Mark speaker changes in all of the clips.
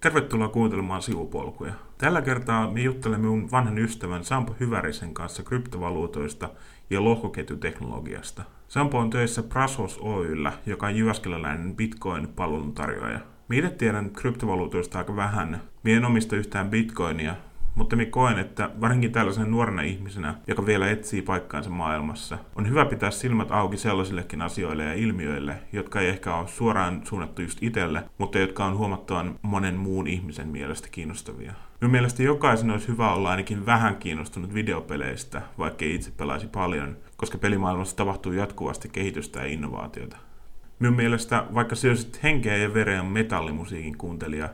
Speaker 1: Tervetuloa kuuntelemaan sivupolkuja. Tällä kertaa me juttelemme mun vanhan ystävän Sampo Hyvärisen kanssa kryptovaluutoista ja lohkoketjuteknologiasta. Sampo on töissä Prasos Oyllä, joka on jyväskeläläinen Bitcoin-palveluntarjoaja. Minä tiedän kryptovaluutoista aika vähän. Mie en omista yhtään bitcoinia, mutta minä koen, että varsinkin tällaisen nuorena ihmisenä, joka vielä etsii paikkaansa maailmassa, on hyvä pitää silmät auki sellaisillekin asioille ja ilmiöille, jotka ei ehkä ole suoraan suunnattu just itselle, mutta jotka on huomattavan monen muun ihmisen mielestä kiinnostavia. Minun mielestä jokaisen olisi hyvä olla ainakin vähän kiinnostunut videopeleistä, vaikka ei itse pelaisi paljon, koska pelimaailmassa tapahtuu jatkuvasti kehitystä ja innovaatiota. Minun mielestä, vaikka syösit henkeä ja vereä metallimusiikin kuuntelija,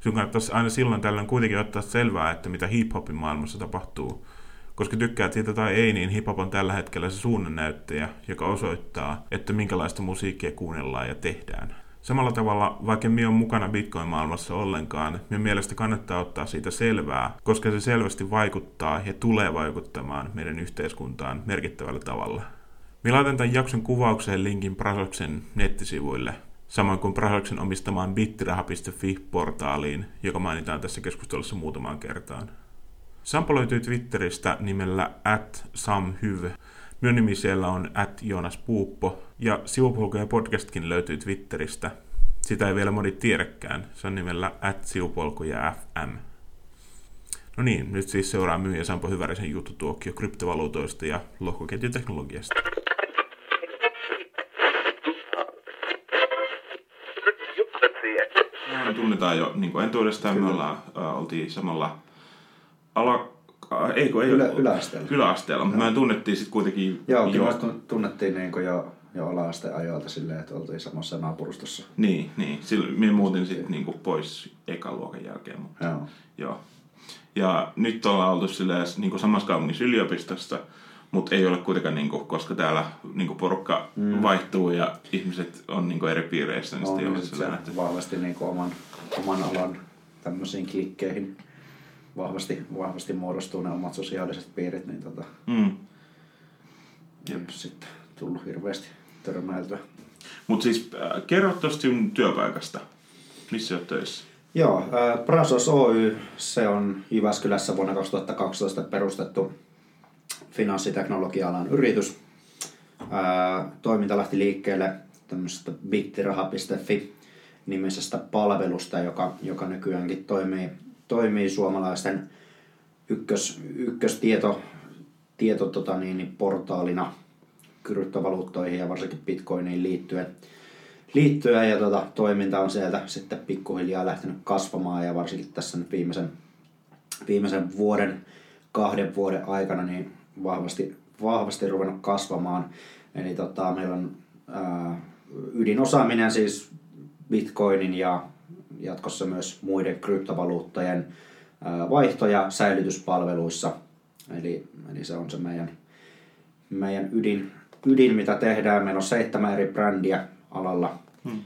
Speaker 1: sinun kannattaisi aina silloin tällöin kuitenkin ottaa selvää, että mitä hip-hopin maailmassa tapahtuu. Koska tykkäät siitä tai ei, niin hip-hop on tällä hetkellä se suunnannäyttäjä, joka osoittaa, että minkälaista musiikkia kuunnellaan ja tehdään. Samalla tavalla, vaikka minä on mukana Bitcoin-maailmassa ollenkaan, minun mielestä kannattaa ottaa siitä selvää, koska se selvästi vaikuttaa ja tulee vaikuttamaan meidän yhteiskuntaan merkittävällä tavalla. Minä laitan tämän jakson kuvaukseen linkin Prasoksen nettisivuille, samoin kuin Prasoksen omistamaan bittiraha.fi-portaaliin, joka mainitaan tässä keskustelussa muutamaan kertaan. Sampo löytyy Twitteristä nimellä at samhyv. Minun nimi siellä on at Joonas Puuppo, ja Sivupolkuja podcastkin löytyy Twitteristä. Sitä ei vielä moni tiedäkään. Se on nimellä at Sivupolkuja FM. No niin, nyt siis seuraa myyjä Sampo Hyvärisen juttutuokio kryptovaluutoista ja lohkoketjuteknologiasta. Tunnetaan jo niin kuin entuudestaan, me ollaan, äh, oltiin samalla ala, äh, ei kun ei
Speaker 2: Ylä, yläasteella.
Speaker 1: yläasteella, mutta me tunnettiin sitten kuitenkin
Speaker 2: Joo, kyllä me tunnettiin niin kuin jo, jo ala-asteen ajoilta silleen, että oltiin samassa naapurustossa.
Speaker 1: Niin, niin. Silloin minä muutin sitten niinku pois ekan luokan jälkeen. Mutta,
Speaker 2: Joo.
Speaker 1: joo. Ja nyt ollaan oltu silleen, niinku samassa kaupungissa yliopistossa, mutta ei ole kuitenkaan, niinku, koska täällä niinku porukka mm. vaihtuu ja ihmiset on niinku eri piireissä, niin
Speaker 2: On,
Speaker 1: sitten
Speaker 2: niin sit se
Speaker 1: että...
Speaker 2: vahvasti niin kuin oman, oman alan tämmöisiin klikkeihin vahvasti, vahvasti muodostuu ne omat sosiaaliset piirit, niin tota,
Speaker 1: Mm.
Speaker 2: ole sitten tullut hirveästi törmäiltyä.
Speaker 1: Mutta siis äh, kerro tuosta sinun työpaikasta. Missä olet töissä?
Speaker 2: Joo, äh, Prasos Oy, se on Jyväskylässä vuonna 2012 perustettu finanssiteknologia-alan yritys. Äh, Toiminta lähti liikkeelle tämmöisestä bittiraha.fi nimisestä palvelusta, joka, joka nykyäänkin toimii, toimii suomalaisten ykkös, ykköstieto tieto, tota, niin, niin, portaalina kryptovaluuttoihin ja varsinkin bitcoiniin liittyen. liittyen ja tota, toiminta on sieltä sitten pikkuhiljaa lähtenyt kasvamaan ja varsinkin tässä nyt viimeisen, viimeisen vuoden, kahden vuoden aikana niin vahvasti, vahvasti ruvennut kasvamaan. Eli tota, meillä on ää, ydinosaaminen siis bitcoinin ja jatkossa myös muiden kryptovaluuttojen ää, vaihto- ja säilytyspalveluissa. Eli, eli se on se meidän, meidän ydin, ydin, mitä tehdään. Meillä on seitsemän eri brändiä alalla, hmm.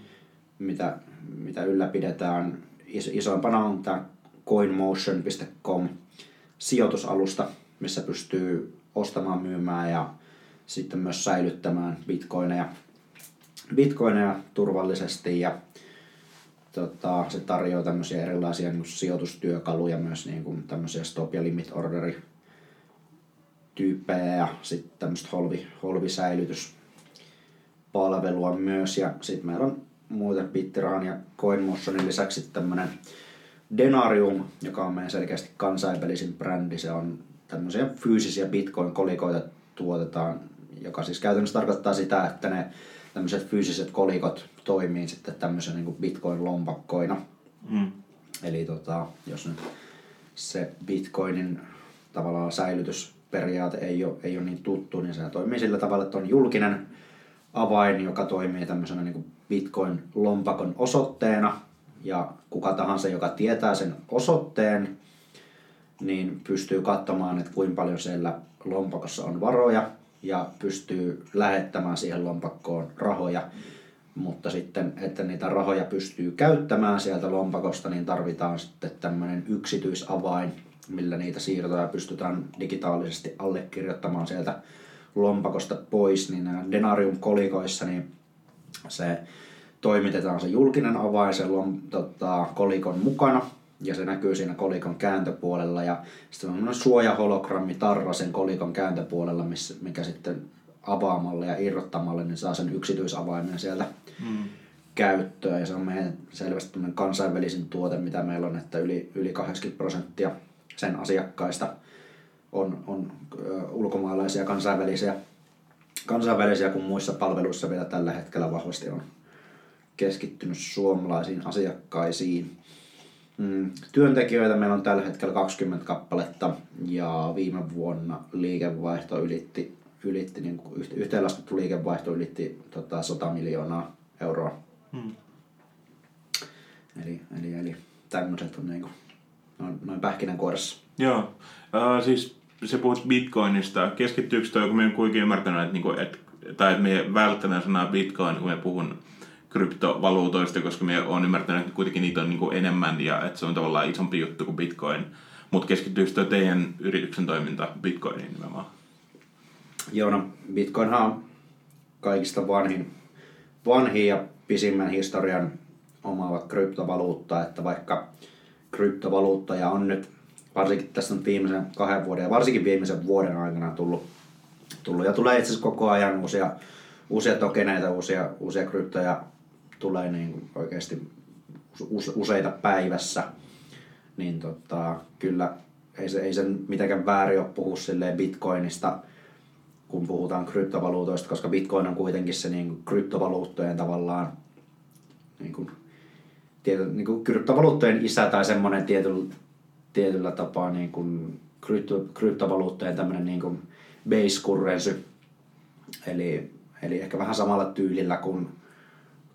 Speaker 2: mitä, mitä ylläpidetään. Is, isoimpana on tämä coinmotion.com sijoitusalusta, missä pystyy ostamaan, myymään ja sitten myös säilyttämään bitcoineja, bitcoineja turvallisesti ja tota, se tarjoaa tämmöisiä erilaisia niin sijoitustyökaluja myös niin kuin tämmöisiä stop ja limit orderi tyyppejä ja sitten tämmöistä holvi, holvisäilytyspalvelua myös ja sitten meillä on muuten Bitterahan ja CoinMotionin lisäksi tämmöinen Denarium, joka on meidän selkeästi kansainvälisin brändi. Se on tämmöisiä fyysisiä bitcoin-kolikoita tuotetaan, joka siis käytännössä tarkoittaa sitä, että ne tämmöiset fyysiset kolikot toimii sitten tämmöisen niin bitcoin-lompakkoina. Mm. Eli tota, jos nyt se bitcoinin tavallaan säilytysperiaate ei ole, ei ole niin tuttu, niin se toimii sillä tavalla, että on julkinen avain, joka toimii tämmöisenä niin bitcoin-lompakon osoitteena. Ja kuka tahansa, joka tietää sen osoitteen, niin pystyy katsomaan, että kuinka paljon siellä lompakossa on varoja ja pystyy lähettämään siihen lompakkoon rahoja. Mutta sitten, että niitä rahoja pystyy käyttämään sieltä lompakosta, niin tarvitaan sitten tämmöinen yksityisavain, millä niitä siirtoja pystytään digitaalisesti allekirjoittamaan sieltä lompakosta pois. Niin nämä Denarium-kolikoissa, niin se toimitetaan se julkinen avain, se on tota, kolikon mukana ja se näkyy siinä kolikon kääntöpuolella ja sitten on suojahologrammi tarra sen kolikon kääntöpuolella, missä, mikä sitten avaamalla ja irrottamalla niin saa sen yksityisavaimen sieltä mm. käyttöön ja se on meidän selvästi kansainvälisin tuote, mitä meillä on, että yli, yli 80 prosenttia sen asiakkaista on, on ulkomaalaisia kansainvälisiä, kansainvälisiä, kun muissa palveluissa vielä tällä hetkellä vahvasti on keskittynyt suomalaisiin asiakkaisiin. Mm, työntekijöitä meillä on tällä hetkellä 20 kappaletta ja viime vuonna liikevaihto ylitti, ylitti niin kuin yhteenlaskettu liikevaihto ylitti tota, 100 miljoonaa euroa. Hmm. Eli, eli, eli tämmöiset on niin kuin, noin, noin pähkinänkuoressa.
Speaker 1: Joo, uh, siis se puhut bitcoinista. Keskittyykö toi, kun me en kuitenkin ymmärtänyt, että, niinku, et, tai että me välttämättä sanaa bitcoin, kun me puhun kryptovaluutoista, koska me on ymmärtänyt, että kuitenkin niitä on niin kuin enemmän ja että se on tavallaan isompi juttu kuin bitcoin. Mutta keskittyykö tuo teidän yrityksen toiminta bitcoiniin nimenomaan?
Speaker 2: Joo, no bitcoinhan on kaikista vanhin, vanhin ja pisimmän historian omaava kryptovaluutta, että vaikka kryptovaluuttoja on nyt varsinkin tässä on viimeisen kahden vuoden ja varsinkin viimeisen vuoden aikana tullut, tullut ja tulee itse asiassa koko ajan uusia, uusia tokeneita, uusia, uusia kryptoja tulee niin kuin oikeasti useita päivässä, niin tota, kyllä ei, se, ei sen mitenkään väärin ole puhua bitcoinista, kun puhutaan kryptovaluutoista, koska bitcoin on kuitenkin se niin kuin kryptovaluuttojen tavallaan niin kuin, tiety, niin kuin kryptovaluuttojen isä tai semmoinen tietyllä, tietyllä tapaa niin kuin krypto, kryptovaluuttojen tämmöinen niin kuin base currency. Eli, eli ehkä vähän samalla tyylillä kuin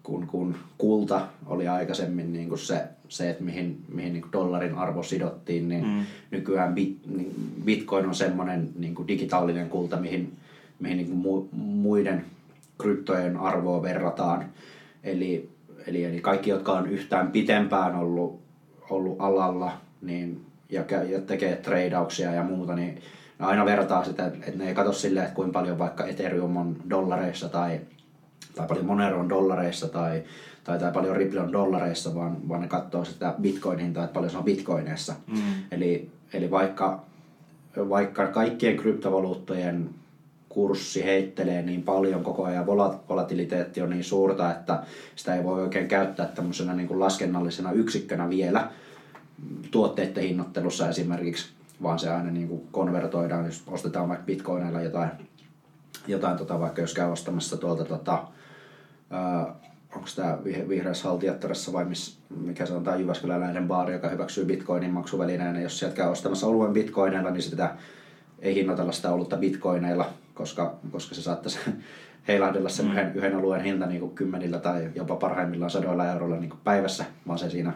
Speaker 2: kun, kun kulta oli aikaisemmin niin kuin se, se, että mihin, mihin niin kuin dollarin arvo sidottiin, niin mm. nykyään bit, niin bitcoin on semmoinen niin kuin digitaalinen kulta, mihin, mihin niin kuin mu, muiden kryptojen arvoa verrataan. Eli, eli, eli kaikki, jotka on yhtään pitempään ollut, ollut alalla niin, ja, ja tekee treidauksia ja muuta, niin ne aina vertaa sitä, että ne ei katso silleen, että kuinka paljon vaikka Ethereum on dollareissa tai tai paljon Monero on dollareissa tai, tai, tai paljon Ripple on dollareissa, vaan, vaan ne katsoo sitä bitcoin-hintaa, että paljon se on bitcoineissa. Mm. Eli, eli vaikka, vaikka kaikkien kryptovaluuttojen kurssi heittelee niin paljon koko ajan, volatiliteetti on niin suurta, että sitä ei voi oikein käyttää tämmöisenä niin kuin laskennallisena yksikkönä vielä tuotteiden hinnoittelussa esimerkiksi, vaan se aina niin kuin konvertoidaan, jos ostetaan vaikka bitcoineilla jotain, jotain tota, vaikka jos käy ostamassa tuolta tota, onko tämä vihreässä haltijattarassa vai miss, mikä se on tämä Jyväskyläläinen baari, joka hyväksyy bitcoinin maksuvälineenä. Jos sieltä käy ostamassa oluen bitcoineilla, niin sitä ei hinnoitella sitä olutta bitcoineilla, koska, koska se saattaisi heilahdella sen mm. yhden, yhden alueen hinta niin kuin kymmenillä tai jopa parhaimmillaan sadoilla euroilla niin kuin päivässä, vaan se siinä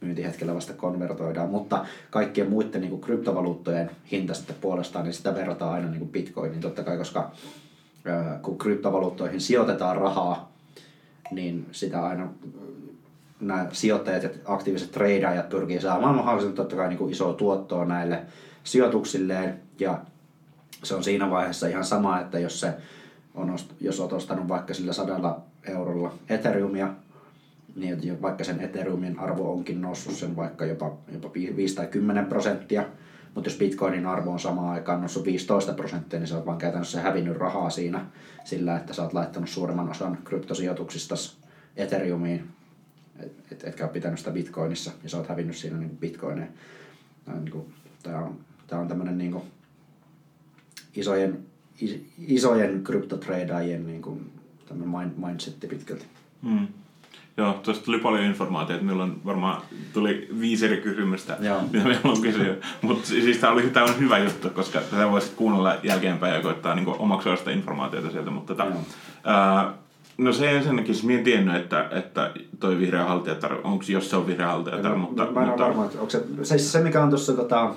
Speaker 2: myyntihetkellä vasta konvertoidaan. Mutta kaikkien muiden niin kuin kryptovaluuttojen hinta sitten puolestaan, niin sitä verrataan aina niin kuin bitcoiniin totta kai, koska kun kryptovaluuttoihin sijoitetaan rahaa, niin sitä aina nämä sijoittajat ja aktiiviset tradeajat pyrkii saamaan mahdollisimman totta kai niin kuin isoa tuottoa näille sijoituksilleen. Ja se on siinä vaiheessa ihan sama, että jos, se on, jos olet ostanut vaikka sillä sadalla eurolla Ethereumia, niin vaikka sen Ethereumin arvo onkin noussut sen vaikka jopa, jopa 5 tai 10 prosenttia, mutta jos bitcoinin arvo on samaan aikaan noussut 15 prosenttia, niin sä oot vaan käytännössä hävinnyt rahaa siinä sillä, että sä oot laittanut suuremman osan kryptosijoituksista Ethereumiin, et, et, etkä ole pitänyt sitä bitcoinissa ja sä oot hävinnyt siinä niin bitcoineja. Tämä on, niin tää on, tää on tämmöinen niin isojen, is, isojen kryptotradeajien niin kuin, mindsetti pitkälti. Hmm.
Speaker 1: Joo, tuosta tuli paljon informaatiota. Meillä on varmaan tuli viisi eri kysymystä, Joo. mitä meillä on kysyä. Mutta siis tämä oli tämä on hyvä juttu, koska tätä voisit kuunnella jälkeenpäin ja koittaa niin omaksua sitä informaatiota sieltä. Mutta tota, ää, no se ensinnäkin, siis minä en tiennyt, että, että toi vihreä haltijatar, onko jos se on vihreä haltijatar, no, mutta...
Speaker 2: Mä en
Speaker 1: mutta...
Speaker 2: varma, että onko se, se, se mikä on tuossa tota,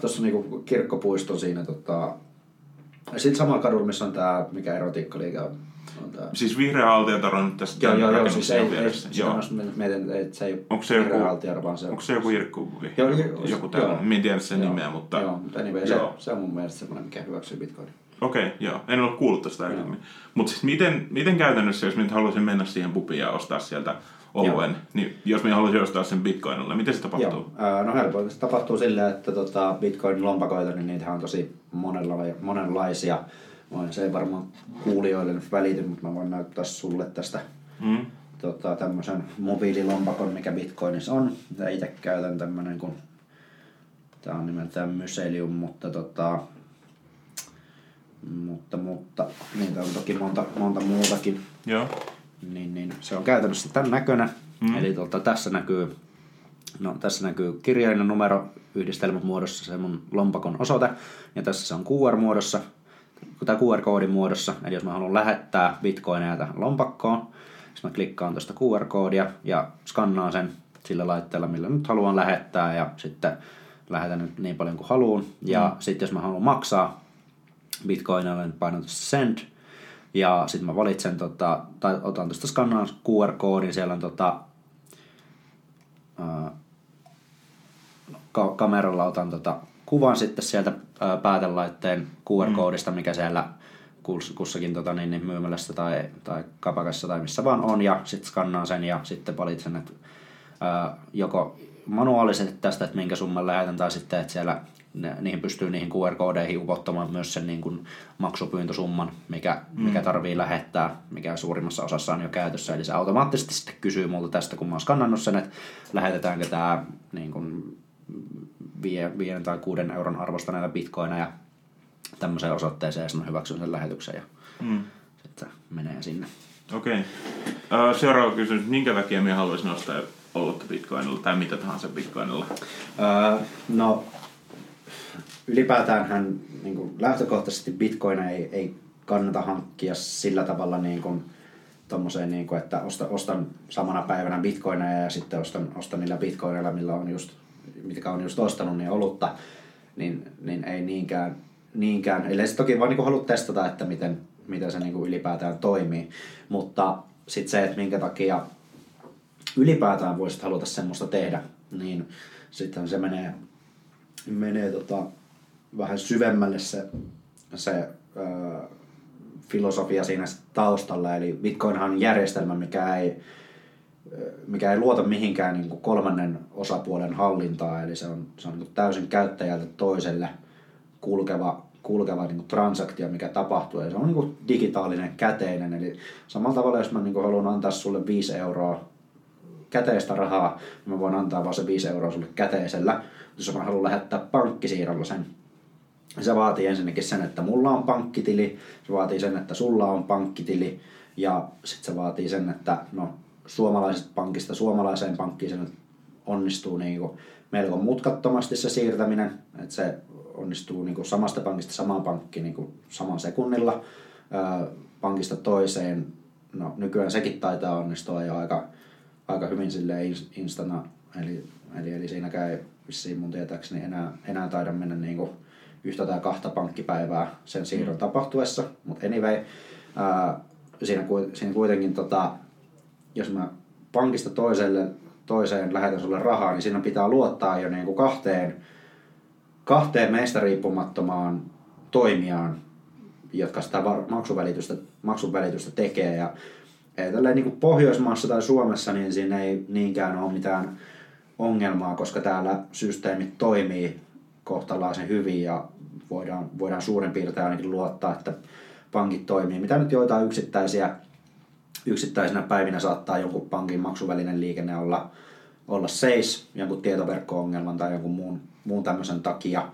Speaker 2: tuossa niinku kirkkopuiston siinä tota, sitten samalla kadulla, missä on tämä, mikä erotiikkaliike on
Speaker 1: Tää... Siis vihreä altiatar on nyt tässä
Speaker 2: joo, joo, joo, siis ei, ei, joo. Mietin, että se ei
Speaker 1: onko se joku, altiar, vaan se onko se joku Irkku joo, joku tällainen, minä en tiedä sen joo, nimeä, mutta...
Speaker 2: Joo, mutta anyway, se, joo. se, on mun mielestä semmoinen, mikä hyväksyy bitcoinin.
Speaker 1: Okei, okay, joo. En ole kuullut tästä aikaisemmin. Mutta siis miten, miten käytännössä, jos nyt haluaisin mennä siihen pubiin ja ostaa sieltä oluen, joo. niin jos minä haluaisin ostaa sen bitcoinilla, miten se tapahtuu?
Speaker 2: Joo. No helposti se tapahtuu silleen, että tota bitcoin-lompakoita, niin niitä on tosi monenlaisia. Voin se ei varmaan kuulijoille nyt välity, mutta mä voin näyttää sulle tästä mm. tota, tämmöisen mobiililompakon, mikä Bitcoinissa on. Mitä itse käytän tämmöinen, kun tämä on nimeltään Myselium, mutta tota, mutta, mutta niitä on toki monta, monta muutakin.
Speaker 1: Joo.
Speaker 2: Niin, niin se on käytännössä tämän näköinen. Mm. Eli tuolta, tässä näkyy No, tässä näkyy kirjainen numero yhdistelmän muodossa se mun lompakon osoite, ja tässä se on QR-muodossa, tai QR-koodin muodossa, eli jos mä haluan lähettää bitcoineja tähän lompakkoon, siis mä klikkaan tuosta QR-koodia ja skannaan sen sillä laitteella, millä nyt haluan lähettää, ja sitten lähetän nyt niin paljon kuin haluan. Ja mm. sitten jos mä haluan maksaa bitcoinilla, niin painan tuosta send, ja sitten mä valitsen, tota, tai otan tuosta skannaan QR-koodin, siellä on tota, ää, ka- kameralla otan tota kuvan sitten sieltä päätelaitteen QR-koodista, mikä siellä kussakin tota, niin, niin myymälässä tai, tai kapakassa tai missä vaan on, ja sitten skannaan sen ja sitten valitsen, että ää, joko manuaalisesti tästä, että minkä summan lähetän, tai sitten, että siellä ne, niihin pystyy niihin QR-koodeihin upottamaan myös sen niin kuin maksupyyntösumman, mikä, mm. mikä tarvii lähettää, mikä suurimmassa osassa on jo käytössä. Eli se automaattisesti sitten kysyy multa tästä, kun mä oon skannannut sen, että lähetetäänkö tämä niin kuin viiden tai kuuden euron arvosta näitä bitcoineja tämmöiseen osoitteeseen, ja sitten hyväksyn sen lähetyksen ja mm. sitten menee sinne.
Speaker 1: Okei. Okay. Uh, seuraava kysymys. Minkä takia minä haluaisin ostaa ollutta bitcoinilla tai mitä tahansa bitcoinilla?
Speaker 2: Uh, no ylipäätään hän niin kuin lähtökohtaisesti bitcoin ei, ei kannata hankkia sillä tavalla niin kuin, tommoseen, niin kuin, että ostan, ostan samana päivänä bitcoineja ja sitten ostan, ostan niillä bitcoineilla, millä on just, mitkä on just ostanut, niin olutta, niin, niin ei niinkään, niinkään. Eli se toki vaan niin haluat testata, että miten, miten se niin kuin ylipäätään toimii. Mutta sitten se, että minkä takia ylipäätään voisit haluta semmoista tehdä, niin sitten se menee, menee tota, vähän syvemmälle se, se ö, filosofia siinä taustalla. Eli Bitcoinhan on järjestelmä, mikä ei, mikä ei luota mihinkään niin kuin kolmannen osapuolen hallintaa, eli se on, se on niin täysin käyttäjältä toiselle kulkeva, kulkeva niin kuin transaktio, mikä tapahtuu. Ja se on niin kuin digitaalinen käteinen, eli samalla tavalla, jos mä niin kuin haluan antaa sulle 5 euroa käteistä rahaa, niin mä voin antaa vaan se 5 euroa sulle käteisellä. Jos mä haluan lähettää pankkisiirrolla sen se vaatii ensinnäkin sen, että mulla on pankkitili, se vaatii sen, että sulla on pankkitili ja sitten se vaatii sen, että no, suomalaiset pankista suomalaiseen pankkiin se onnistuu niin kuin melko mutkattomasti se siirtäminen, että se onnistuu niin kuin samasta pankista samaan pankkiin niin kuin saman sekunnilla. pankista toiseen, no nykyään sekin taitaa onnistua jo aika, aika hyvin sille instana, eli, eli, eli siinäkään ei vissiin mun tietääkseni enää, enää taida mennä niin kuin yhtä tai kahta pankkipäivää sen siirron mm. tapahtuessa. Mutta anyway, ää, siinä, siinä kuitenkin, tota, jos mä pankista toiselle, toiseen lähetän sulle rahaa, niin siinä pitää luottaa jo niin kuin kahteen, kahteen meistä riippumattomaan toimijaan, jotka sitä maksuvälitystä, maksuvälitystä tekee. Ja tälleen niin kuin Pohjoismaassa tai Suomessa, niin siinä ei niinkään ole mitään ongelmaa, koska täällä systeemit toimii kohtalaisen hyvin ja voidaan, voidaan suurin piirtein ainakin luottaa, että pankit toimii. Mitä nyt joitain yksittäisiä, yksittäisinä päivinä saattaa jonkun pankin maksuvälinen liikenne olla, olla seis jonkun tietoverkko-ongelman tai jonkun muun, muun tämmöisen takia,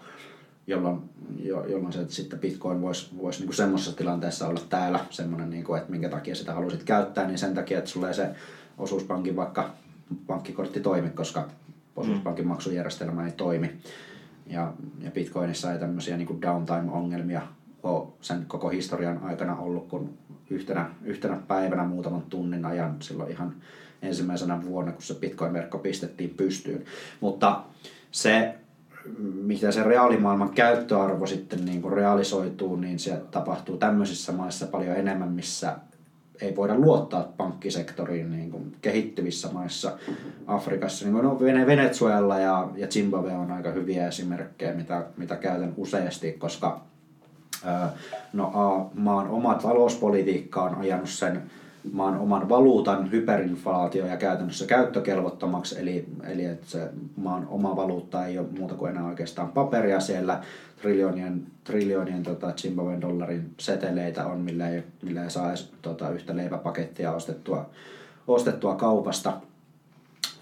Speaker 2: jolloin, jo, jolloin se sitten Bitcoin voisi vois niinku semmoisessa tilanteessa olla täällä semmoinen, niinku, että minkä takia sitä halusit käyttää, niin sen takia, että sulle ei se osuuspankin vaikka pankkikortti toimi, koska osuuspankin maksujärjestelmä ei toimi. Ja, ja Bitcoinissa ei tämmöisiä niin downtime-ongelmia ole sen koko historian aikana ollut, kun yhtenä, yhtenä päivänä muutaman tunnin ajan silloin ihan ensimmäisenä vuonna, kun se Bitcoin-verkko pistettiin pystyyn. Mutta se, mitä se reaalimaailman käyttöarvo sitten niin kuin realisoituu, niin se tapahtuu tämmöisissä maissa paljon enemmän, missä ei voida luottaa pankkisektoriin niin kuin kehittyvissä maissa Afrikassa. Niin kuin no, Venezuela ja, ja Zimbabwe on aika hyviä esimerkkejä, mitä, mitä käytän useasti, koska No A, maan oma talouspolitiikka on ajanut sen maan oman valuutan hyperinflaatio ja käytännössä käyttökelvottomaksi, eli, eli että se maan oma valuutta ei ole muuta kuin enää oikeastaan paperia siellä. Triljoonien, triljoonien tota, Zimbabwen dollarin seteleitä on, millä ei, millä ei saa edes tota, yhtä leipäpakettia ostettua, ostettua kaupasta.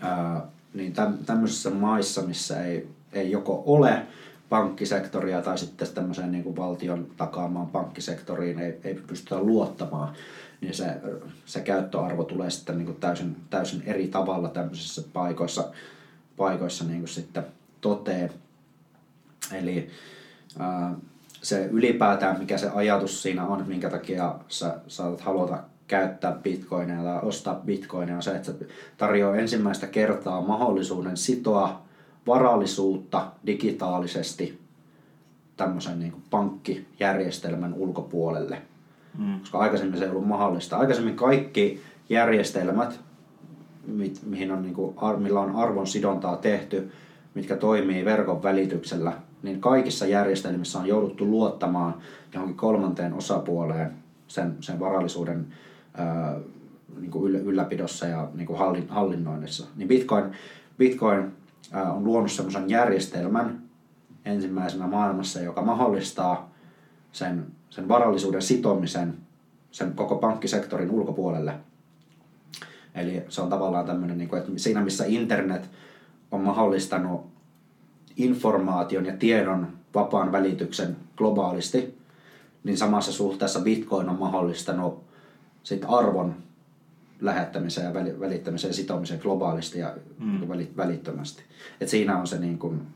Speaker 2: Ää, niin tämmöisissä maissa, missä ei, ei joko ole pankkisektoria tai sitten tämmöiseen niin kuin valtion takaamaan pankkisektoriin ei, ei pystytä luottamaan, niin se, se käyttöarvo tulee sitten niin kuin täysin, täysin eri tavalla tämmöisissä paikoissa, paikoissa niin kuin sitten toteen. Eli ää, se ylipäätään, mikä se ajatus siinä on, minkä takia sä saatat haluta käyttää bitcoinia tai ostaa bitcoinia, on se, että se tarjoaa ensimmäistä kertaa mahdollisuuden sitoa varallisuutta digitaalisesti tämmöisen niin kuin pankkijärjestelmän ulkopuolelle. Mm. Koska aikaisemmin se ei ollut mahdollista. Aikaisemmin kaikki järjestelmät, mihin on, niin kuin, millä on arvon sidontaa tehty, mitkä toimii verkon välityksellä, niin kaikissa järjestelmissä on jouduttu luottamaan johonkin kolmanteen osapuoleen sen, sen varallisuuden ää, niin kuin ylläpidossa ja niin kuin hallinnoinnissa. Niin Bitcoin, Bitcoin on luonut sellaisen järjestelmän ensimmäisenä maailmassa, joka mahdollistaa sen, sen varallisuuden sitomisen sen koko pankkisektorin ulkopuolelle. Eli se on tavallaan tämmöinen, niin että siinä missä internet on mahdollistanut informaation ja tiedon vapaan välityksen globaalisti, niin samassa suhteessa Bitcoin on mahdollistanut sit arvon lähettämiseen ja välittämiseen ja sitomiseen globaalisti ja mm. välittömästi. Et siinä on se niin kun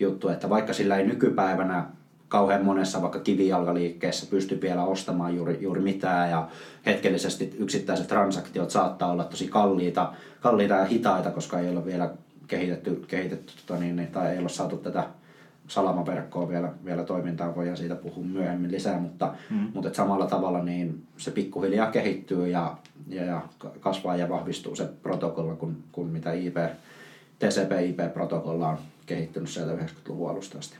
Speaker 2: juttu, että vaikka sillä ei nykypäivänä kauhean monessa vaikka kivijalkaliikkeessä pysty vielä ostamaan juuri, juuri mitään ja hetkellisesti yksittäiset transaktiot saattaa olla tosi kalliita, kalliita ja hitaita, koska ei ole vielä kehitetty, kehitetty tota niin, tai ei ole saatu tätä salamaverkkoa vielä, vielä toimintaan, voidaan siitä puhua myöhemmin lisää, mutta, mm. mutta et samalla tavalla niin se pikkuhiljaa kehittyy ja, ja, ja kasvaa ja vahvistuu se protokolla, kun, kun mitä IP, TCP-IP-protokolla on kehittynyt sieltä 90-luvun alusta asti.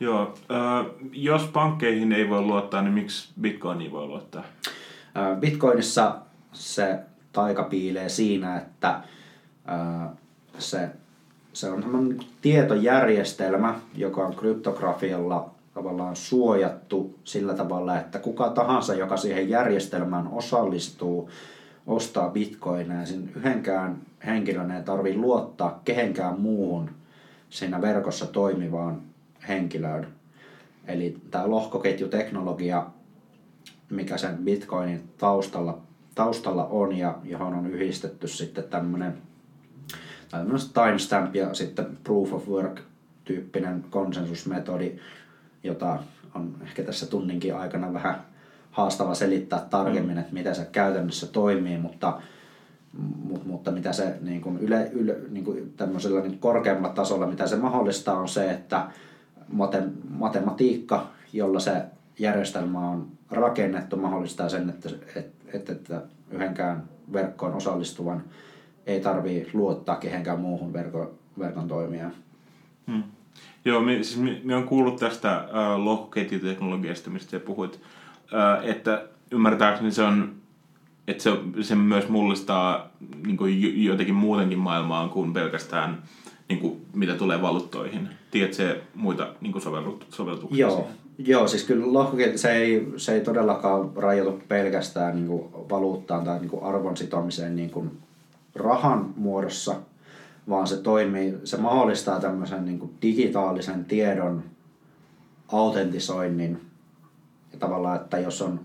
Speaker 1: Joo, äh, jos pankkeihin ei voi luottaa, niin miksi Bitcoiniin voi luottaa?
Speaker 2: Äh, Bitcoinissa se taika piilee siinä, että äh, se se on tämmöinen tietojärjestelmä, joka on kryptografialla tavallaan suojattu sillä tavalla, että kuka tahansa, joka siihen järjestelmään osallistuu, ostaa bitcoineja, sen yhdenkään henkilön ei tarvitse luottaa kehenkään muuhun siinä verkossa toimivaan henkilöön. Eli tämä lohkoketjuteknologia, mikä sen bitcoinin taustalla, taustalla on ja johon on yhdistetty sitten tämmöinen timestamp ja sitten proof of work tyyppinen konsensusmetodi, jota on ehkä tässä tunninkin aikana vähän haastava selittää tarkemmin, mm. että miten se käytännössä toimii, mutta, mutta, mutta mitä se niin kuin yle, yle, niin kuin tämmöisellä niin korkeammalla tasolla, mitä se mahdollistaa on se, että mate, matematiikka, jolla se järjestelmä on rakennettu, mahdollistaa sen, että, että, että, että yhdenkään verkkoon osallistuvan ei tarvii luottaa kehenkään muuhun verkon, verkon toimijaan.
Speaker 1: Hmm. Joo, me, siis me, me on kuullut tästä äh, lohkoketjuteknologiasta, mistä sä puhuit, äh, että ymmärtääkseni se on, että se, se myös mullistaa niin kuin jotenkin muutenkin maailmaa kuin pelkästään niin kuin, mitä tulee valuuttoihin. Tiedätkö se muita niin kuin sovellutuksia?
Speaker 2: Joo, Joo, siis kyllä lohkoketju, se ei, se ei todellakaan rajoitu pelkästään niin kuin valuuttaan tai niin kuin arvon sitomiseen niin kuin rahan muodossa, vaan se toimii, se mahdollistaa tämmöisen niin kuin digitaalisen tiedon autentisoinnin. Ja tavallaan, että jos on,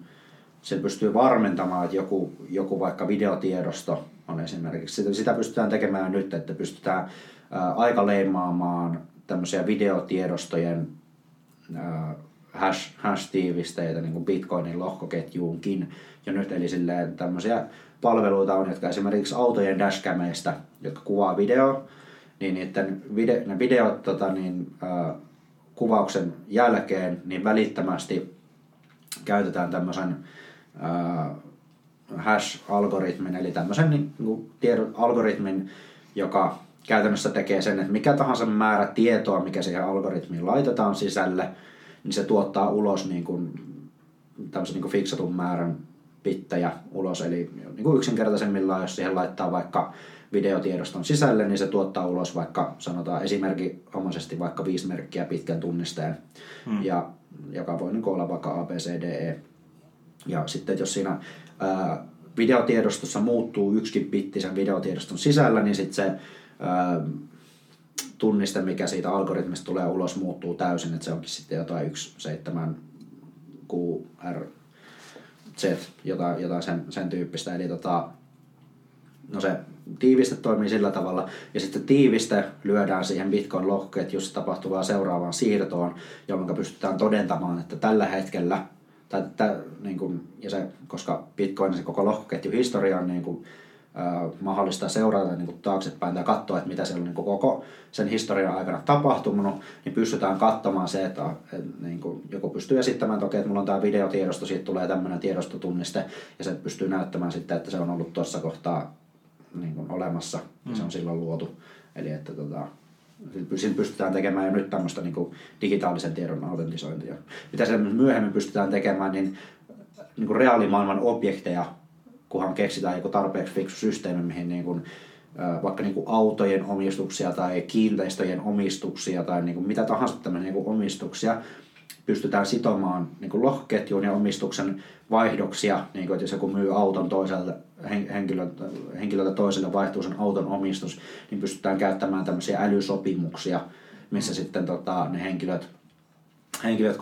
Speaker 2: se pystyy varmentamaan, että joku, joku vaikka videotiedosto on esimerkiksi, sitä, sitä pystytään tekemään nyt, että pystytään ää, aika leimaamaan tämmöisiä videotiedostojen ää, hash, hash-tiivisteitä niin kuin Bitcoinin lohkoketjuunkin jo nyt. Eli silleen tämmöisiä palveluita on, jotka esimerkiksi autojen dashcameista, jotka kuvaa video, niin niiden vide, ne videot tota, niin, äh, kuvauksen jälkeen niin välittömästi käytetään tämmöisen äh, hash-algoritmin, eli tämmöisen niin, niin tiedon algoritmin, joka käytännössä tekee sen, että mikä tahansa määrä tietoa, mikä siihen algoritmiin laitetaan sisälle, niin se tuottaa ulos niin kuin, tämmöisen niin kuin fiksatun määrän bittejä ulos. Eli niin kuin yksinkertaisemmillaan, jos siihen laittaa vaikka videotiedoston sisälle, niin se tuottaa ulos vaikka sanotaan esimerkinomaisesti vaikka viisi merkkiä pitkän tunnisteen, hmm. ja, joka voi niin olla vaikka ABCDE. Ja sitten jos siinä ää, videotiedostossa muuttuu yksikin bitti sen videotiedoston sisällä, niin sitten se ää, tunniste, mikä siitä algoritmista tulee ulos, muuttuu täysin, että se onkin sitten jotain 1.7 QR Z, jotain, jotain sen, sen tyyppistä. Eli tota, no se tiiviste toimii sillä tavalla, ja sitten tiiviste lyödään siihen Bitcoin-lohkoketjussa tapahtuvaan seuraavaan siirtoon, jolloin pystytään todentamaan, että tällä hetkellä, tai, että, niin kuin, ja se, koska Bitcoin se koko lohkoketjuhistoria on niin kuin, mahdollista seurata niin kuin taaksepäin tai katsoa, että mitä siellä on niin kuin koko sen historian aikana tapahtunut, niin pystytään katsomaan se, että, että niin kuin joku pystyy esittämään, että okei, että mulla on tämä videotiedosto, siitä tulee tämmöinen tiedostotunniste, ja se pystyy näyttämään sitten, että se on ollut tuossa kohtaa niin kuin olemassa, mm. ja se on mm. silloin luotu. Eli että tota, Siinä pystytään tekemään jo nyt tämmöistä niin kuin digitaalisen tiedon autentisointia. Mitä se myöhemmin pystytään tekemään, niin, niin kuin reaalimaailman objekteja kunhan keksitään joku tarpeeksi fiksu systeemi, mihin niin kuin, vaikka niin kuin autojen omistuksia tai kiinteistöjen omistuksia tai niin kuin mitä tahansa tämmöisiä niin kuin omistuksia pystytään sitomaan niin kuin lohketjuun ja omistuksen vaihdoksia, niin kuin, että jos joku myy auton toiselle henkilöltä, henkilöltä toiselle vaihtuu sen auton omistus, niin pystytään käyttämään tämmöisiä älysopimuksia, missä sitten tota, ne henkilöt henkilöt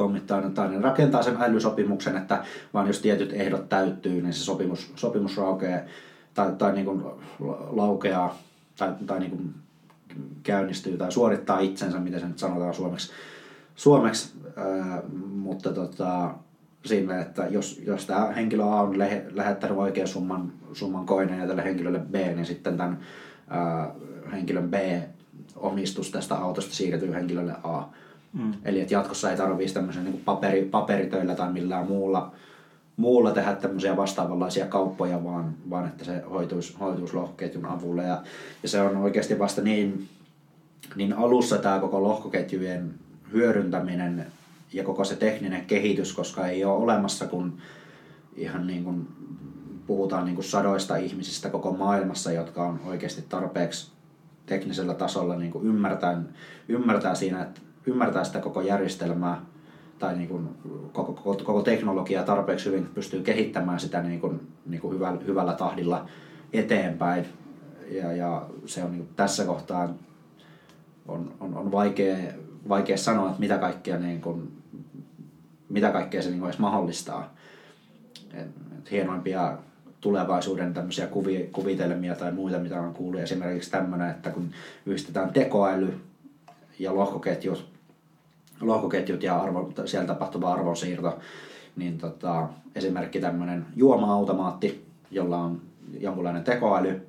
Speaker 2: tai ne rakentaa sen älysopimuksen, että vaan jos tietyt ehdot täyttyy, niin se sopimus, sopimus raukeaa tai, tai niin kuin laukeaa tai, tai niin kuin käynnistyy tai suorittaa itsensä, miten se nyt sanotaan suomeksi. suomeksi ää, mutta tota, siinä, että jos, jos tämä henkilö A on lähettänyt oikean summan, summan koineja tälle henkilölle B, niin sitten tämän ää, henkilön B-omistus tästä autosta siirtyy henkilölle A. Mm. Eli että jatkossa ei tarvitsisi tämmöisen niin paperi, paperitöillä tai millään muulla, muulla tehdä tämmöisiä vastaavanlaisia kauppoja, vaan, vaan että se hoituisi, hoituisi lohkoketjun avulla. Ja, ja se on oikeasti vasta niin, niin alussa tämä koko lohkoketjujen hyödyntäminen ja koko se tekninen kehitys, koska ei ole olemassa kun ihan niin kuin puhutaan niin kuin sadoista ihmisistä koko maailmassa, jotka on oikeasti tarpeeksi teknisellä tasolla niin kuin ymmärtää, ymmärtää siinä, että ymmärtää sitä koko järjestelmää tai niin kuin koko, koko, koko teknologiaa tarpeeksi hyvin, pystyy kehittämään sitä niin kuin, niin kuin hyvällä, hyvällä tahdilla eteenpäin. Ja, ja se on niin kuin tässä kohtaa on, on, on vaikea, vaikea sanoa, että mitä kaikkea, niin kuin, mitä kaikkea se niin kuin edes mahdollistaa. Et, hienoimpia tulevaisuuden tämmöisiä kuvi, kuvitelmia tai muita, mitä on kuullut. Esimerkiksi tämmöinen, että kun yhdistetään tekoäly ja lohkoketjut, lohkoketjut ja arvo, siellä tapahtuva arvonsiirto, niin tota, esimerkki tämmöinen juoma-automaatti, jolla on jonkunlainen tekoäly,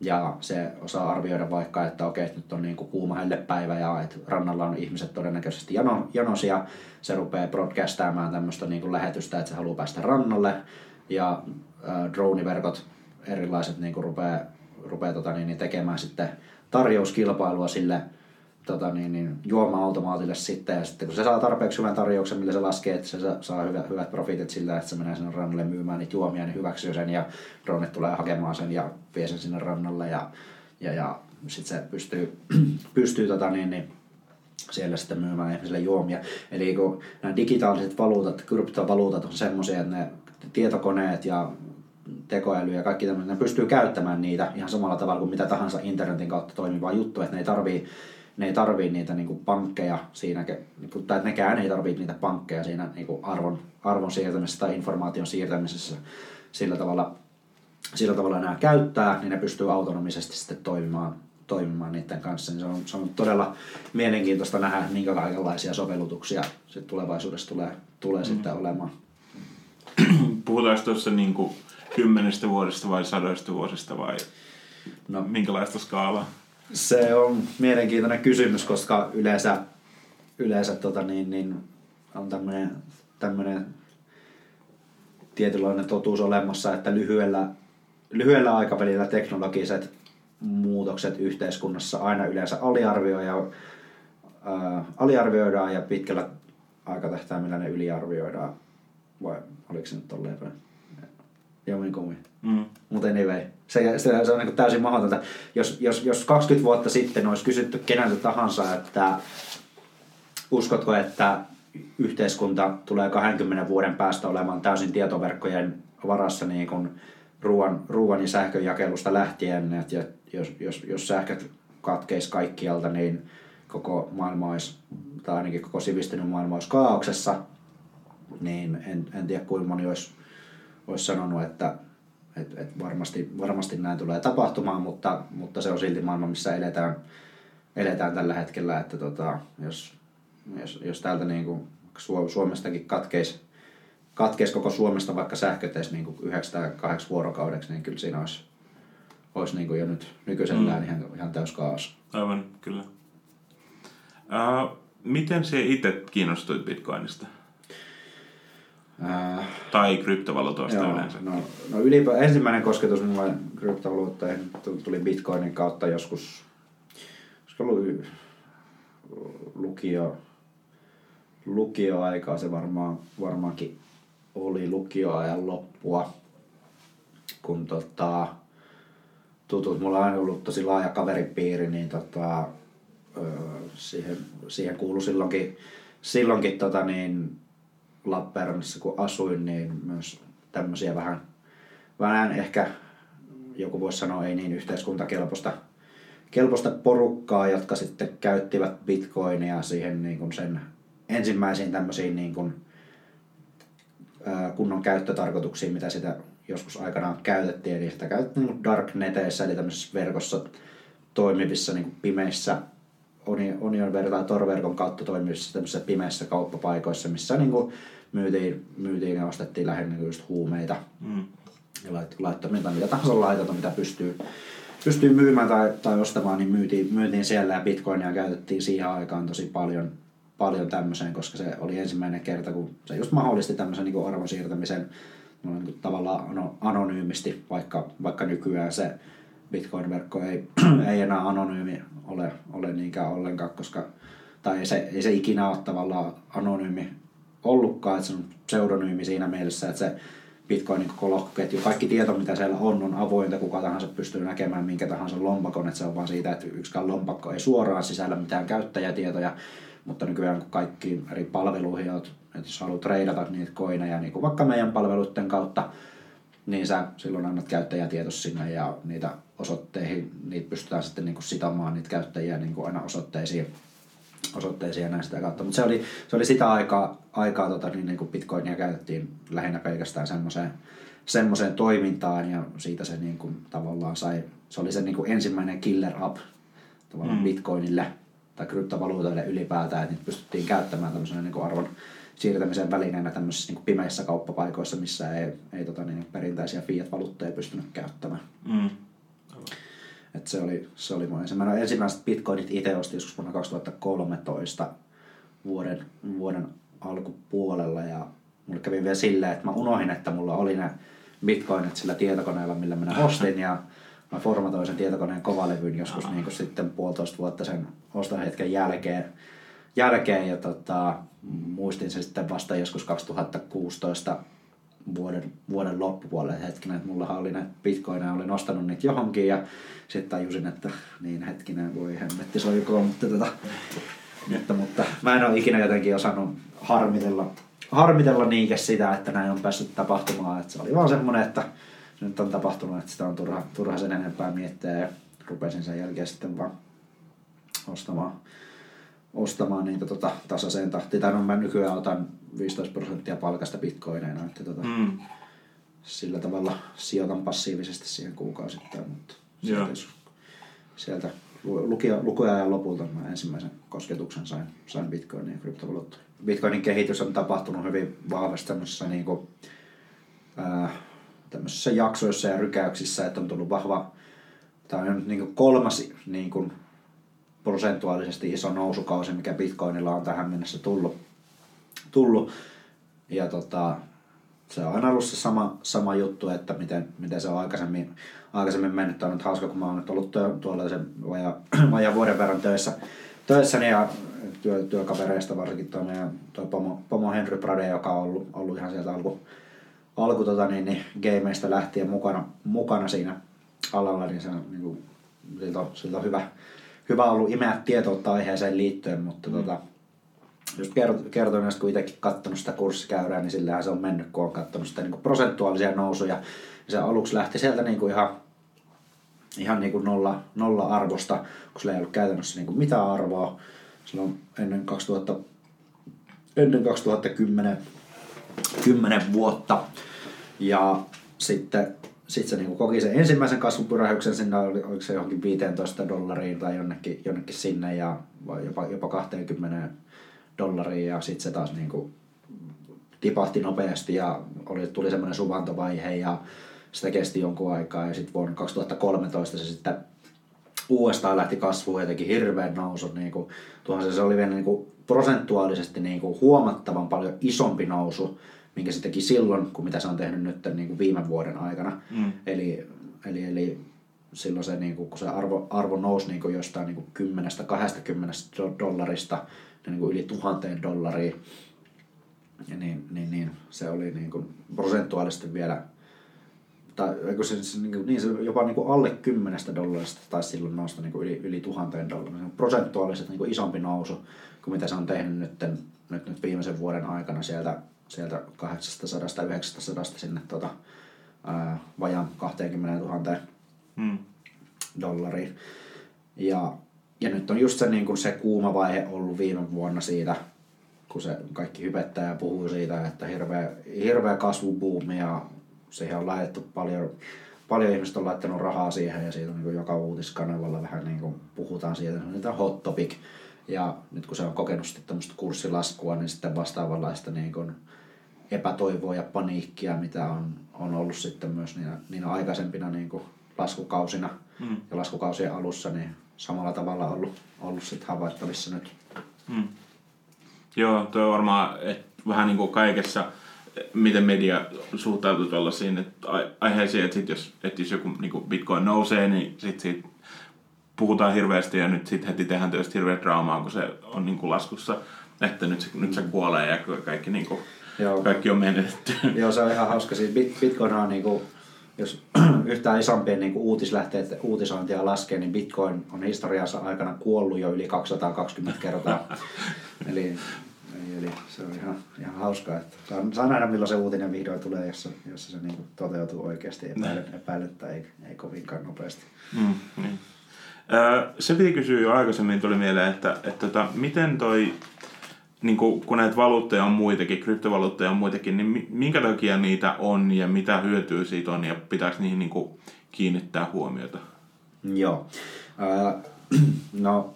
Speaker 2: ja se osaa arvioida vaikka, että okei, nyt on niin kuin kuuma hellepäivä ja että rannalla on ihmiset todennäköisesti jano, janosia. Se rupeaa broadcastaamaan tämmöistä niin kuin lähetystä, että se haluaa päästä rannalle. Ja äh, droniverkot erilaiset niin kuin rupeaa, rupeaa tota, niin, niin tekemään sitten tarjouskilpailua sille tota, niin, niin, juoma-automaatille sitten. Ja sitten kun se saa tarpeeksi hyvän tarjouksen, millä se laskee, että se saa hyvät, hyvät profitit sillä, että se menee sinne rannalle myymään niitä juomia, niin hyväksyy sen ja dronit tulee hakemaan sen ja vie sen sinne rannalle. Ja, ja, ja sitten se pystyy, pystyy tota, niin, niin, siellä sitten myymään ihmisille juomia. Eli kun nämä digitaaliset valuutat, kryptovaluutat on semmoisia, että ne tietokoneet ja tekoäly ja kaikki tämmöinen, ne pystyy käyttämään niitä ihan samalla tavalla kuin mitä tahansa internetin kautta toimivaa juttu, että ne ei tarvii ne ei tarvii niitä niin kuin pankkeja siinä, niin kuin, tai nekään ei tarvii niitä pankkeja siinä niin kuin arvon, arvon siirtämisessä tai informaation siirtämisessä sillä tavalla, sillä tavalla nämä käyttää, niin ne pystyy autonomisesti sitten toimimaan, toimimaan niiden kanssa. Niin se, on, se on todella mielenkiintoista nähdä, minkä kaikenlaisia sovellutuksia sitten tulevaisuudessa tulee, tulee mm. sitten olemaan.
Speaker 1: Puhutaanko tuossa niin kuin kymmenestä vuodesta vai sadoista vuosista vai no, minkälaista skaalaa?
Speaker 2: Se on mielenkiintoinen kysymys, koska yleensä, yleensä tota niin, niin on tämmöinen, tämmöinen tietynlainen totuus olemassa, että lyhyellä, lyhyellä aikavälillä teknologiset muutokset yhteiskunnassa aina yleensä aliarvioidaan, ää, aliarvioidaan ja pitkällä aikatähtäimellä ne yliarvioidaan. Vai oliko se nyt tolleen? Jomminkummin.
Speaker 1: Mm.
Speaker 2: Mutta anyway, se, se, se on niin täysin mahdotonta. Jos, jos, jos 20 vuotta sitten olisi kysytty keneltä tahansa, että uskotko, että yhteiskunta tulee 20 vuoden päästä olemaan täysin tietoverkkojen varassa niin kuin ruoan, ruoan ja sähkön jakelusta lähtien, että jos, jos, jos sähköt katkeisi kaikkialta, niin koko maailma olisi, tai ainakin koko sivistynyt maailma olisi kaauksessa, niin en, en tiedä kuinka moni olisi, olisi sanonut, että et, et varmasti, varmasti näin tulee tapahtumaan, mutta, mutta se on silti maailma, missä eletään, eletään tällä hetkellä, että tota, jos, jos, jos täältä niin kuin Suomestakin katkeisi, katkeisi koko Suomesta vaikka sähköt edes niin tai kahdeksi vuorokaudeksi, niin kyllä siinä olisi, olisi niin kuin jo nyt nykyisellään mm. ihan, ihan täys kaos.
Speaker 1: Aivan, kyllä. Uh, miten se itse kiinnostuit Bitcoinista?
Speaker 2: Uh,
Speaker 1: tai kryptovaluutoista joo, yleensä?
Speaker 2: No, no ylipä, ensimmäinen kosketus mulle kryptovaluuttoihin tuli Bitcoinin kautta joskus, olisiko ollut lukio, lukioaikaa se varmaan, varmaankin oli lukioajan loppua, kun tota, tutut, mulla on aina ollut tosi laaja kaveripiiri, niin tota, siihen, siihen kuului silloinkin, silloinkin tota niin, Lappeenrannassa kun asuin, niin myös tämmöisiä vähän, vähän ehkä joku voisi sanoa ei niin yhteiskuntakelpoista kelpoista porukkaa, jotka sitten käyttivät bitcoinia siihen niin kuin sen ensimmäisiin tämmöisiin niin kuin, kunnon käyttötarkoituksiin, mitä sitä joskus aikanaan käytettiin. Eli sitä käytettiin niin darkneteissä, eli tämmöisessä verkossa toimivissa niin kuin pimeissä Onion tai Tor-verkon kautta toimivissa tämmöisissä pimeissä kauppapaikoissa, missä niin kuin myytiin, myytiin ja ostettiin lähinnä just huumeita mm. ja laittomia tai mitä tahansa laitonta, mitä pystyy, pystyy myymään tai, tai ostamaan, niin myytiin, myytiin siellä ja bitcoinia käytettiin siihen aikaan tosi paljon, paljon tämmöiseen, koska se oli ensimmäinen kerta, kun se just mahdollisti tämmöisen niin arvon siirtämisen niin kuin tavallaan anonyymisti, vaikka, vaikka nykyään se Bitcoin-verkko ei, ei enää anonyymi ole, ole niinkään ollenkaan, koska tai ei se, ei se ikinä ole tavallaan anonyymi ollutkaan, että se on pseudonyymi siinä mielessä, että se Bitcoinin koko lohkoketju, kaikki tieto mitä siellä on, on avointa, kuka tahansa pystyy näkemään minkä tahansa lompakon, että se on vaan siitä, että yksikään lompakko ei suoraan sisällä mitään käyttäjätietoja, mutta nykyään kun kaikki eri palveluihin, että jos haluat treidata niitä koineja, niin kuin vaikka meidän palveluiden kautta, niin sä silloin annat käyttäjätietos sinne ja niitä osoitteihin, niitä pystytään sitten niin kuin sitomaan niitä käyttäjiä niin kuin aina osoitteisiin osoitteisiin ja näistä kautta. Mutta se oli, se oli sitä aikaa, aikaa tota, niin, niin kuin Bitcoinia käytettiin lähinnä pelkästään semmoiseen semmoiseen toimintaan ja siitä se niin kuin, tavallaan sai, se oli se niin kuin ensimmäinen killer app tavallaan mm. Bitcoinille tai kryptovaluutoille ylipäätään, että niitä pystyttiin käyttämään tämmöisenä niin kuin arvon siirtämisen välineenä tämmöisissä niin pimeissä kauppapaikoissa, missä ei, ei tota, niin, perinteisiä fiat-valuutteja pystynyt käyttämään. Mm. Et se, oli, se oli mun ensimmäinen. Ensimmäiset bitcoinit itse ostin joskus vuonna 2013 vuoden, vuoden alkupuolella ja mulle kävi vielä silleen, että mä unohdin, että mulla oli ne bitcoinit sillä tietokoneella, millä minä ostin ja mä formatoin sen tietokoneen kovalevyn joskus niin kuin sitten puolitoista vuotta sen ostohetken jälkeen. Jälkeen ja tota, muistin sen sitten vasta joskus 2016 vuoden, vuoden loppupuolelle hetkinen, että mulla oli näitä bitcoineja, olin ostanut niitä johonkin ja sitten tajusin, että niin hetkinen, voi hemmetti soikoon, mutta, tota, mutta, mutta mä en ole ikinä jotenkin osannut harmitella, harmitella niinkä sitä, että näin on päässyt tapahtumaan, että se oli vaan semmoinen, että nyt on tapahtunut, että sitä on turha, turha sen enempää miettiä ja rupesin sen jälkeen sitten vaan ostamaan, ostamaan niitä tota, tasaiseen tahtiin. Tai no mä nykyään otan 15 prosenttia palkasta bitcoineina, että tota, mm. sillä tavalla sijoitan passiivisesti siihen kuukausittain, mutta sieltä, sieltä lukuajan lopulta mä ensimmäisen kosketuksen sain, sain bitcoinin ja kryptovaluutta. Bitcoinin kehitys on tapahtunut hyvin vahvasti tämmöisessä, niin kuin, ää, tämmöisissä jaksoissa ja rykäyksissä, että on tullut vahva, tämä on niin kuin kolmas niin kuin, prosentuaalisesti iso nousukausi, mikä Bitcoinilla on tähän mennessä tullut. tullut. Ja tota, se on aina ollut se sama, sama juttu, että miten, miten se on aikaisemmin, aikaisemmin mennyt. Tämä on nyt hauska, kun mä oon nyt ollut tuolla sen vajaa, vaja vuoden verran töissä, töissäni ja työ, työkavereista varsinkin tuo meidän toi pomo, pomo Henry Prade, joka on ollut, ollut ihan sieltä alku, alku tota, niin, niin, gameista lähtien mukana, mukana siinä alalla, niin se on niin kuin, siltä, on, siltä on hyvä, hyvä ollut imeä tietoutta aiheeseen liittyen, mutta mm. tota, just kertoin, että kun itsekin katsonut sitä kurssikäyrää, niin sillähän se on mennyt, kun on katsonut sitä niin kuin prosentuaalisia nousuja. Ja se aluksi lähti sieltä niin kuin ihan, ihan niin kuin nolla, nolla arvosta, kun sillä ei ollut käytännössä niin kuin mitään arvoa. Silloin ennen 2000, ennen 2010 10 vuotta. Ja sitten sitten se niin koki sen ensimmäisen kasvupyrähyksen, sinne oli, oliko se johonkin 15 dollariin tai jonnekin, jonnekin sinne ja jopa, jopa 20 dollariin ja sitten se taas niin kuin tipahti nopeasti ja oli, tuli semmoinen suvantovaihe ja sitä kesti jonkun aikaa ja sitten vuonna 2013 se sitten uudestaan lähti kasvuun ja teki hirveän nousun. Niin kuin, se oli vielä niin kuin prosentuaalisesti niin kuin huomattavan paljon isompi nousu, minkä se teki silloin, kuin mitä se on tehnyt nyt niin kuin viime vuoden aikana. Mm. Eli, eli, eli silloin se, niin kuin, kun se arvo, arvo nousi niin kuin jostain niin kuin 10-20 dollarista niin kuin yli tuhanteen dollariin, ja niin, niin, niin, se oli niin kuin prosentuaalisesti vielä, tai se, se, niin, kuin, niin se jopa niin kuin alle kymmenestä dollarista taisi silloin nousta niin kuin yli, yli tuhanteen dollariin. Prosentuaalisesti niin kuin isompi nousu kuin mitä se on tehnyt nyt, nyt, nyt viimeisen vuoden aikana sieltä, sieltä 800-900 sinne tota, ää, vajan 20 000 hmm. dollariin. Ja ja nyt on just se, niin kuin se kuuma vaihe ollut viime vuonna siitä, kun se kaikki hypettää ja puhuu siitä, että hirveä, hirveä kasvubuumi ja siihen on laitettu paljon, paljon ihmiset on laittanut rahaa siihen ja siitä on niin kuin joka uutiskanavalla vähän niin kuin puhutaan siitä, että on hot topic. Ja nyt kun se on kokenut sitten tämmöistä kurssilaskua, niin sitten vastaavanlaista niin kuin epätoivoa ja paniikkia, mitä on, on ollut sitten myös niinä, niinä aikaisempina niin kuin laskukausina mm. ja laskukausien alussa, niin samalla tavalla ollut, ollut sit havaittavissa nyt. Hmm.
Speaker 1: Joo, tuo on varmaan et vähän niin kuin kaikessa, miten media suhtautuu tuollaisiin että aiheisiin, että sit jos, että jos joku niin kuin Bitcoin nousee, niin sit siitä puhutaan hirveästi ja nyt sitten heti tehdään tietysti hirveä draamaa, kun se on niin kuin laskussa, että nyt se, nyt se kuolee ja kaikki, niin kuin, Joo. kaikki on menetetty.
Speaker 2: Joo, se on ihan hauska. Siis Bitcoin on niin kuin jos yhtään isompien niin uutislähteet uutisointia laskee, niin Bitcoin on historiansa aikana kuollut jo yli 220 kertaa. eli, eli se on ihan, ihan hauskaa, että saa, saa nähdä milloin se uutinen vihdoin tulee, jossa, jossa se niin toteutuu oikeasti epäilen, epäilen ei, ei kovinkaan nopeasti. Mm, niin.
Speaker 1: Se piti kysyä jo aikaisemmin, tuli mieleen, että, että, että tota, miten toi niin kuin, kun näitä valuutteja on muitakin, kryptovaluutteja on muitakin, niin minkä takia niitä on ja mitä hyötyä siitä on ja pitääkö niihin niin kuin, kiinnittää huomiota?
Speaker 2: Joo. Äh, no,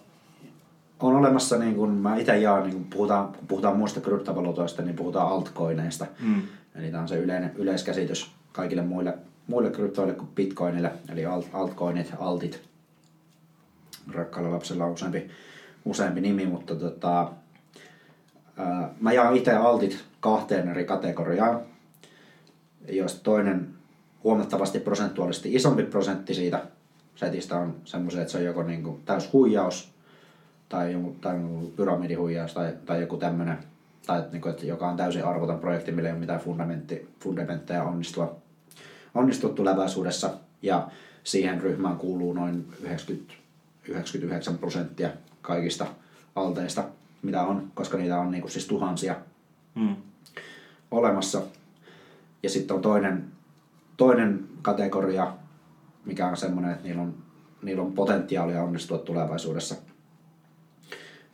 Speaker 2: on olemassa, niin kuin mä itse jaan, niin kun puhutaan, kun puhutaan muista kryptovaluutoista, niin puhutaan altcoineista. Mm. Eli tämä on se yleinen, yleiskäsitys kaikille muille, muille kryptoille kuin bitcoinille, eli alt, altcoinit, altit. Rakkaalla lapsella on useampi, useampi nimi, mutta tota, Mä jaan itse altit kahteen eri kategoriaan, joista toinen huomattavasti prosentuaalisesti isompi prosentti siitä setistä on semmoisia, että se on joko niin kuin täys huijaus tai joku, tai pyramidihuijaus tai, tai joku tämmöinen, tai niin kuin, että joka on täysin arvoton projekti, millä ei ole mitään fundamentti, fundamentteja onnistua, onnistua tulevaisuudessa. Ja siihen ryhmään kuuluu noin 90, 99 prosenttia kaikista alteista mitä on, koska niitä on niin kuin siis tuhansia mm. olemassa. Ja sitten on toinen, toinen kategoria, mikä on semmoinen, että niillä on, niillä on potentiaalia onnistua tulevaisuudessa.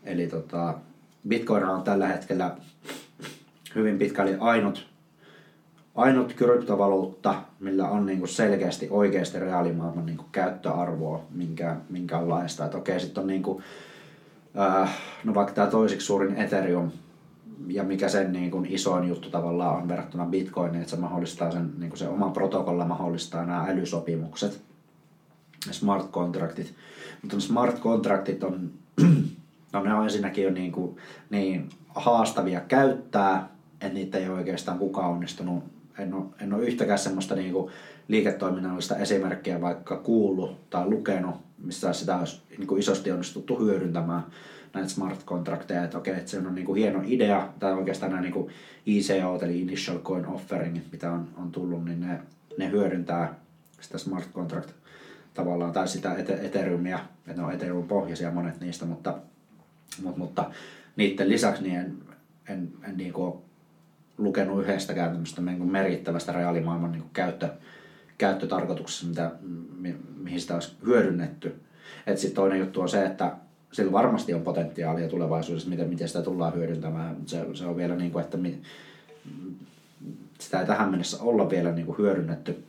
Speaker 2: Eli tota, Bitcoin on tällä hetkellä hyvin pitkälle ainut, ainut kryptovaluutta, millä on niinku selkeästi oikeasti reaalimaailman niinku käyttöarvoa minkä, minkäänlaista. Että okei, sitten on niinku äh, no vaikka tämä toisiksi suurin Ethereum, ja mikä sen niin kuin isoin juttu tavallaan on verrattuna Bitcoiniin, että se mahdollistaa sen, niin kuin se oma protokolla mahdollistaa nämä älysopimukset, smart contractit. Mutta smart contractit on, no ne on ensinnäkin jo niin, kuin, niin haastavia käyttää, että niitä ei oikeastaan kukaan onnistunut en ole, en ole yhtäkään semmoista niin kuin liiketoiminnallista esimerkkiä vaikka kuullut tai lukenut, missä sitä olisi niin kuin isosti onnistuttu hyödyntämään näitä smart contracteja, että okei, että se on niin kuin hieno idea, tai oikeastaan nämä niin kuin ICO, eli Initial Coin Offering, mitä on, on tullut, niin ne, ne hyödyntää sitä smart contract tavallaan, tai sitä Ethereumia, että ne on Ethereum pohjaisia monet niistä, mutta, mutta, mutta niiden lisäksi niin en, en, en niin kuin lukenut yhdestäkään tämmöistä niin merkittävästä reaalimaailman niin käyttö, käyttötarkoituksessa, mitä, mi, mihin sitä olisi hyödynnetty. Sitten toinen juttu on se, että sillä varmasti on potentiaalia tulevaisuudessa, miten, miten sitä tullaan hyödyntämään. Se, se on vielä niin kuin, että mi, sitä ei tähän mennessä olla vielä niin kuin hyödynnetty,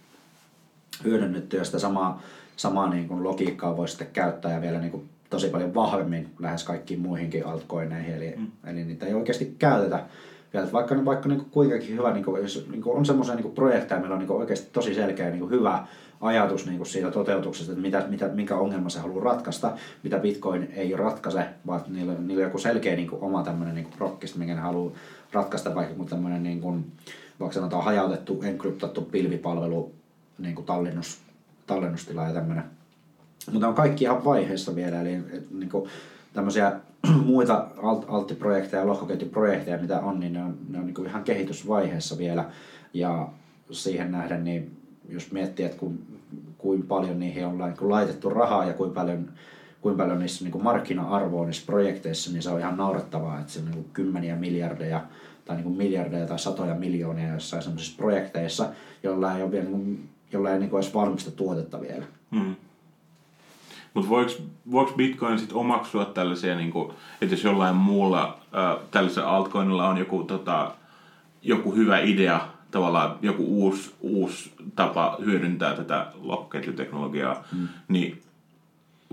Speaker 2: hyödynnetty ja sitä samaa, samaa niin kuin logiikkaa voi sitten käyttää ja vielä niin kuin tosi paljon vahvemmin lähes kaikkiin muihinkin altcoineihin, eli, mm. eli niitä ei oikeasti käytetä. Ja vaikka, vaikka niin kuin kuinkakin hyvä, niin kuin, jos niin kuin on semmoisia niin projekteja, meillä on niin kuin oikeasti tosi selkeä niin kuin hyvä ajatus niin kuin siitä toteutuksesta, että mitä, mitä, minkä ongelma se haluaa ratkaista, mitä Bitcoin ei ratkaise, vaan niillä, niillä on joku selkeä niin kuin, oma tämmöinen niin prokkista, minkä ne haluaa ratkaista, vaikka tämmöinen niin kuin, vaikka sanotaan hajautettu, enkryptattu pilvipalvelu, niin kuin tallennus, tallennustila ja tämmöinen. Mutta on kaikki ihan vaiheessa vielä, eli niin kuin, tämmöisiä muita alt, alttiprojekteja ja lohkoketjuprojekteja, mitä on, niin ne on, ne on niin ihan kehitysvaiheessa vielä. Ja siihen nähden, niin jos miettii, että kuin, kuinka paljon niihin on niin laitettu rahaa ja kuinka paljon, kuinka paljon niissä niin kuin markkina-arvoa niissä projekteissa, niin se on ihan naurettavaa, että se on niin kymmeniä miljardeja tai niin miljardeja tai satoja miljoonia jossain sellaisissa projekteissa, joilla ei ole vielä niin kuin, jolla ei niin kuin edes valmista tuotetta vielä. Hmm.
Speaker 1: Mutta voiko, voiko Bitcoin sitten omaksua tällaisia, niin kuin, että jos jollain muulla äh, tällaisella altcoinilla on joku, tota, joku hyvä idea, tavallaan joku uusi, uusi tapa hyödyntää tätä lohkoketjuteknologiaa, mm. niin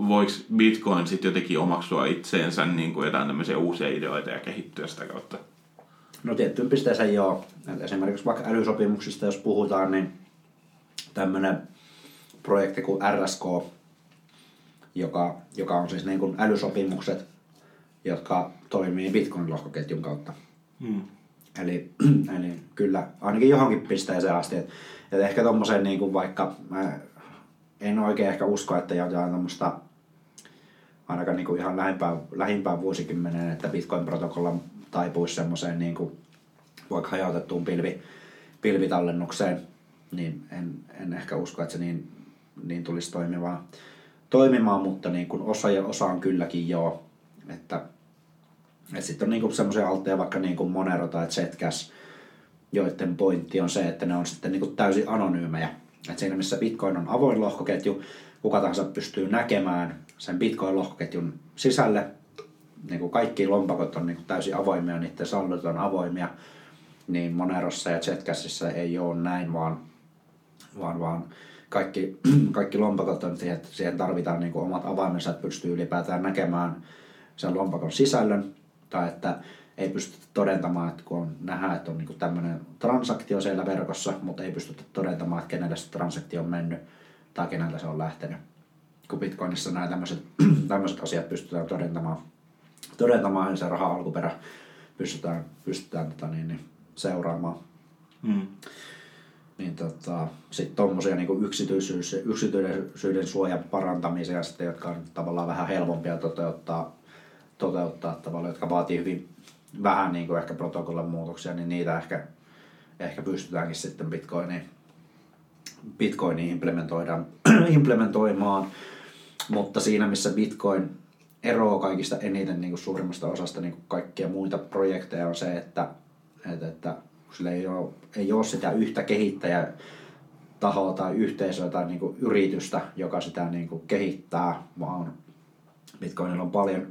Speaker 1: voiko Bitcoin sitten jotenkin omaksua itseensä niin kuin jotain tämmöisiä uusia ideoita ja kehittyä sitä kautta?
Speaker 2: No tiettyyn pisteeseen joo. Esimerkiksi vaikka älysopimuksista, jos puhutaan, niin tämmöinen projekti kuin RSK, joka, joka on siis niin kuin älysopimukset, jotka toimii Bitcoin-lohkoketjun kautta. Hmm. Eli, eli kyllä ainakin johonkin pisteeseen asti. Et, et ehkä tommoseen niin kuin vaikka, mä en oikein ehkä usko, että jotain tommosta ainakaan niin kuin ihan lähimpään, lähimpään vuosikymmeneen, että Bitcoin-protokolla taipuisi semmoiseen niin kuin vaikka hajautettuun pilvi, pilvitallennukseen, niin en, en ehkä usko, että se niin, niin tulisi toimimaan toimimaan, mutta niin kuin osa ja osa on kylläkin joo. Että, että sitten on niin semmoisia altteja vaikka niin kuin Monero tai Zcash, joiden pointti on se, että ne on sitten niin kuin täysin anonyymejä. että siinä missä Bitcoin on avoin lohkoketju, kuka tahansa pystyy näkemään sen Bitcoin-lohkoketjun sisälle. Niin kuin kaikki lompakot on niin kuin täysin avoimia, niiden saldot on avoimia. Niin Monerossa ja Zcashissa ei ole näin, vaan, vaan, vaan kaikki, kaikki lompakot on siihen, siihen tarvitaan niin kuin omat avaimensa, että pystyy ylipäätään näkemään sen lompakon sisällön, tai että ei pystytä todentamaan, että kun on, nähdään, että on niin tämmöinen transaktio siellä verkossa, mutta ei pystytä todentamaan, että kenelle se transaktio on mennyt tai keneltä se on lähtenyt. Kun Bitcoinissa nämä tämmöiset, tämmöiset asiat pystytään todentamaan, todentamaan ja se raha alkuperä pystytään, pystytään tota niin, niin, seuraamaan. Hmm niin tota, sitten tuommoisia niin yksityisyys, yksityisyyden suojan parantamisia, sitten, jotka on tavallaan vähän helpompia toteuttaa, toteuttaa tavallaan, jotka vaatii hyvin vähän niin kuin ehkä protokollan muutoksia, niin niitä ehkä, ehkä pystytäänkin sitten Bitcoiniin, Bitcoiniin implementoidaan, implementoimaan. Mutta siinä, missä Bitcoin eroaa kaikista eniten niin kuin suurimmasta osasta niin kuin kaikkia muita projekteja, on se, että, että, että sillä ei ole, ei ole sitä yhtä kehittäjä tahoa tai yhteisöä tai niin kuin yritystä, joka sitä niin kuin kehittää, vaan Bitcoinilla on paljon,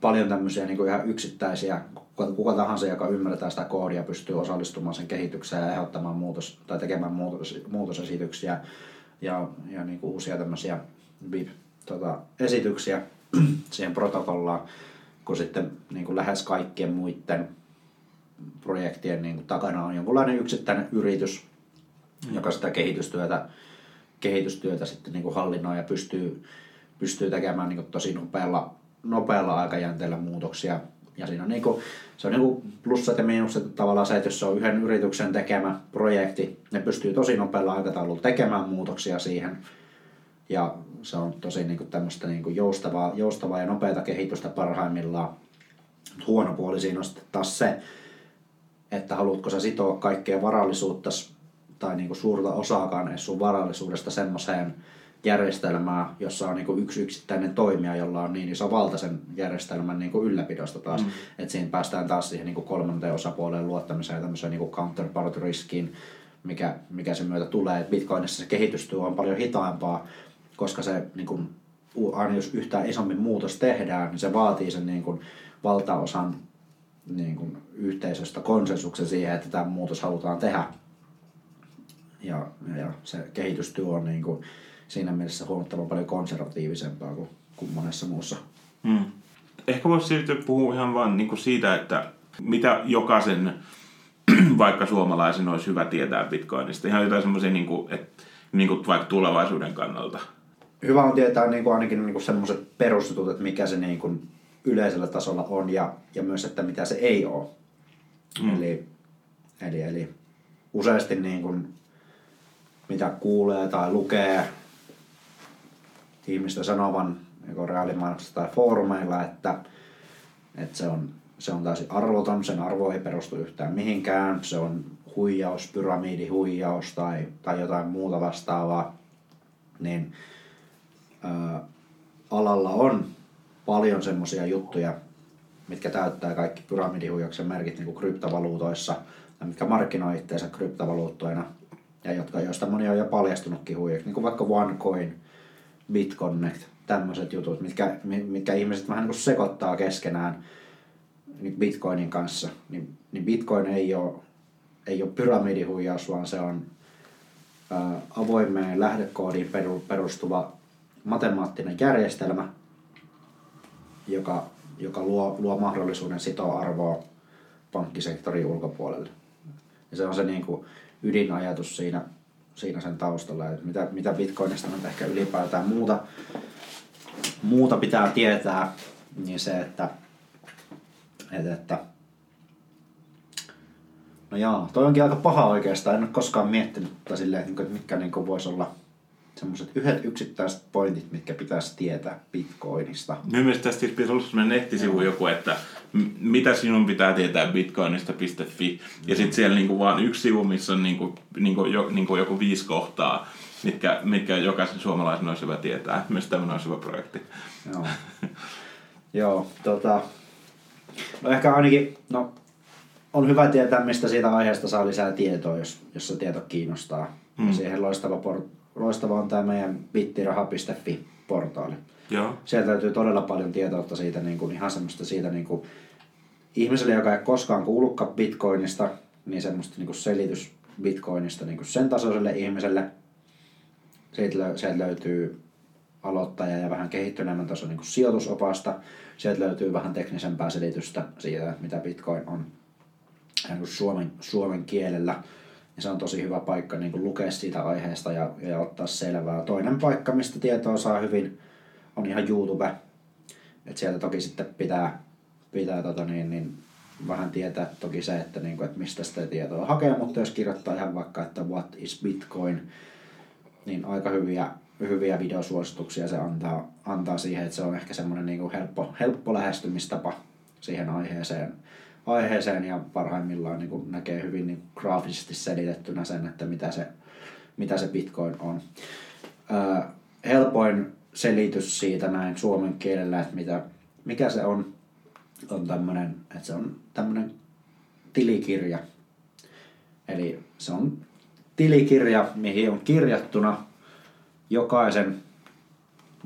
Speaker 2: paljon tämmöisiä niin kuin ihan yksittäisiä, kuka, kuka tahansa, joka ymmärtää sitä koodia, pystyy osallistumaan sen kehitykseen ja ehdottamaan muutos, tai tekemään muutos, muutosesityksiä ja, ja niin kuin uusia tämmöisiä VIP, tota, esityksiä siihen protokollaan, kun sitten niin kuin lähes kaikkien muiden projektien niin kuin takana on jonkunlainen yksittäinen yritys, joka sitä kehitystyötä, kehitystyötä sitten niin kuin hallinnoi ja pystyy, pystyy tekemään niin kuin tosi nopealla, nopealla aikajänteellä muutoksia Ja siinä on niinku, se on niinku plussat ja miinukset tavallaan se, että jos se on yhden yrityksen tekemä projekti, ne pystyy tosi nopealla aikataululla tekemään muutoksia siihen. Ja se on tosi niinku tämmöistä niinku joustavaa, joustavaa ja nopeata kehitystä parhaimmillaan. Huono puoli siinä on sitten taas se, että haluatko sä sitoa kaikkea varallisuutta tai niinku suurta osaakaan edes sun varallisuudesta semmoiseen järjestelmää, jossa on niinku yksi yksittäinen toimija, jolla on niin iso valta sen järjestelmän niinku ylläpidosta taas. Mm. Että siinä päästään taas siihen niinku kolmanteen osapuoleen luottamiseen ja tämmöiseen niinku counterpart riskiin, mikä, mikä sen myötä tulee. Et Bitcoinissa se kehitystyö on paljon hitaampaa, koska se niinku, aina jos yhtään isommin muutos tehdään, niin se vaatii sen niinku valtaosan niin kuin yhteisöstä konsensuksen siihen, että tämä muutos halutaan tehdä. Ja, ja se kehitystyö on niin kuin siinä mielessä huomattavan paljon konservatiivisempaa kuin, kuin monessa muussa.
Speaker 3: Hmm. Ehkä voisi siirtyä puhua ihan vaan niin kuin siitä, että mitä jokaisen vaikka suomalaisen olisi hyvä tietää Bitcoinista. Ihan jotain semmoisia niin kuin, että, niin kuin vaikka tulevaisuuden kannalta.
Speaker 2: Hyvä on tietää niin kuin ainakin niin kuin semmoiset perusjutut, että mikä se niin kuin yleisellä tasolla on ja, ja myös, että mitä se ei ole. Mm. Eli, eli, eli useasti niin kuin, mitä kuulee tai lukee ihmistä sanovan joko reaalimaailmassa tai foorumeilla, että, että se, on, se on täysin arvoton, sen arvo ei perustu yhtään mihinkään, se on huijaus, pyramidihuijaus tai, tai jotain muuta vastaavaa, niin ää, alalla on paljon semmoisia juttuja, mitkä täyttää kaikki pyramidihuijauksen merkit niin kuin kryptovaluutoissa, ja mitkä markkinoi itseensä kryptovaluuttoina, ja jotka, joista moni on jo paljastunutkin huijaksi, niin kuin vaikka OneCoin, BitConnect, tämmöiset jutut, mitkä, mitkä ihmiset vähän niin kuin sekoittaa keskenään niin Bitcoinin kanssa. Niin, niin Bitcoin ei ole, ei ole pyramidihuijaus, vaan se on ää, avoimeen lähdekoodiin perustuva matemaattinen järjestelmä, joka, joka luo, luo mahdollisuuden sitoa arvoa pankkisektorin ulkopuolelle. Ja se on se niin kuin ydinajatus siinä, siinä sen taustalla, että mitä, mitä Bitcoinista on ehkä ylipäätään muuta, muuta pitää tietää, niin se, että, että, että no jaa, toi onkin aika paha oikeastaan, en ole koskaan miettinyt silleen, että mitkä niin voisi olla – semmoiset yhdet yksittäiset pointit, mitkä pitäisi tietää Bitcoinista.
Speaker 3: Minun mielestä tästä pitäisi olla sellainen nettisivu joku, että mitä sinun pitää tietää bitcoinista.fi. Ja sitten siellä niinku vaan yksi sivu, missä on niinku, niinku, jo, niinku joku viisi kohtaa, mitkä, mitkä jokaisen suomalaisen olisi hyvä tietää. Myös tämmöinen olisi hyvä projekti.
Speaker 2: Joo, Joo tota, no ehkä ainakin, no on hyvä tietää, mistä siitä aiheesta saa lisää tietoa, jos, jos se tieto kiinnostaa. Mm. Ja siihen loistava por- loistava on tämä meidän bittiraha.fi-portaali.
Speaker 3: Joo.
Speaker 2: Sieltä löytyy todella paljon tietoutta siitä, niin kuin, ihan semmoista siitä niin kuin, ihmiselle, joka ei koskaan kuullutkaan bitcoinista, niin semmoista niin kuin selitys bitcoinista niin kuin sen tasoiselle ihmiselle. Siitä, sieltä löytyy aloittaja ja vähän kehittyneemmän tason niin kuin sijoitusopasta. Sieltä löytyy vähän teknisempää selitystä siitä, mitä bitcoin on niin suomen, suomen kielellä. Ja se on tosi hyvä paikka niin kuin lukea siitä aiheesta ja, ja ottaa selvää. Toinen paikka, mistä tietoa saa hyvin, on ihan YouTube. Et sieltä toki sitten pitää, pitää tota niin, niin vähän tietää toki se, että, niin kuin, että mistä sitä tietoa hakee, mutta jos kirjoittaa ihan vaikka, että what is Bitcoin, niin aika hyviä, hyviä videosuosituksia se antaa, antaa siihen, että se on ehkä semmoinen niin helppo, helppo lähestymistapa siihen aiheeseen aiheeseen ja parhaimmillaan niin näkee hyvin niin graafisesti selitettynä sen, että mitä se, mitä se Bitcoin on. Ää, helpoin selitys siitä näin suomen kielellä, että mitä, mikä se on, on tämmöinen, että se on tämmöinen tilikirja. Eli se on tilikirja, mihin on kirjattuna jokaisen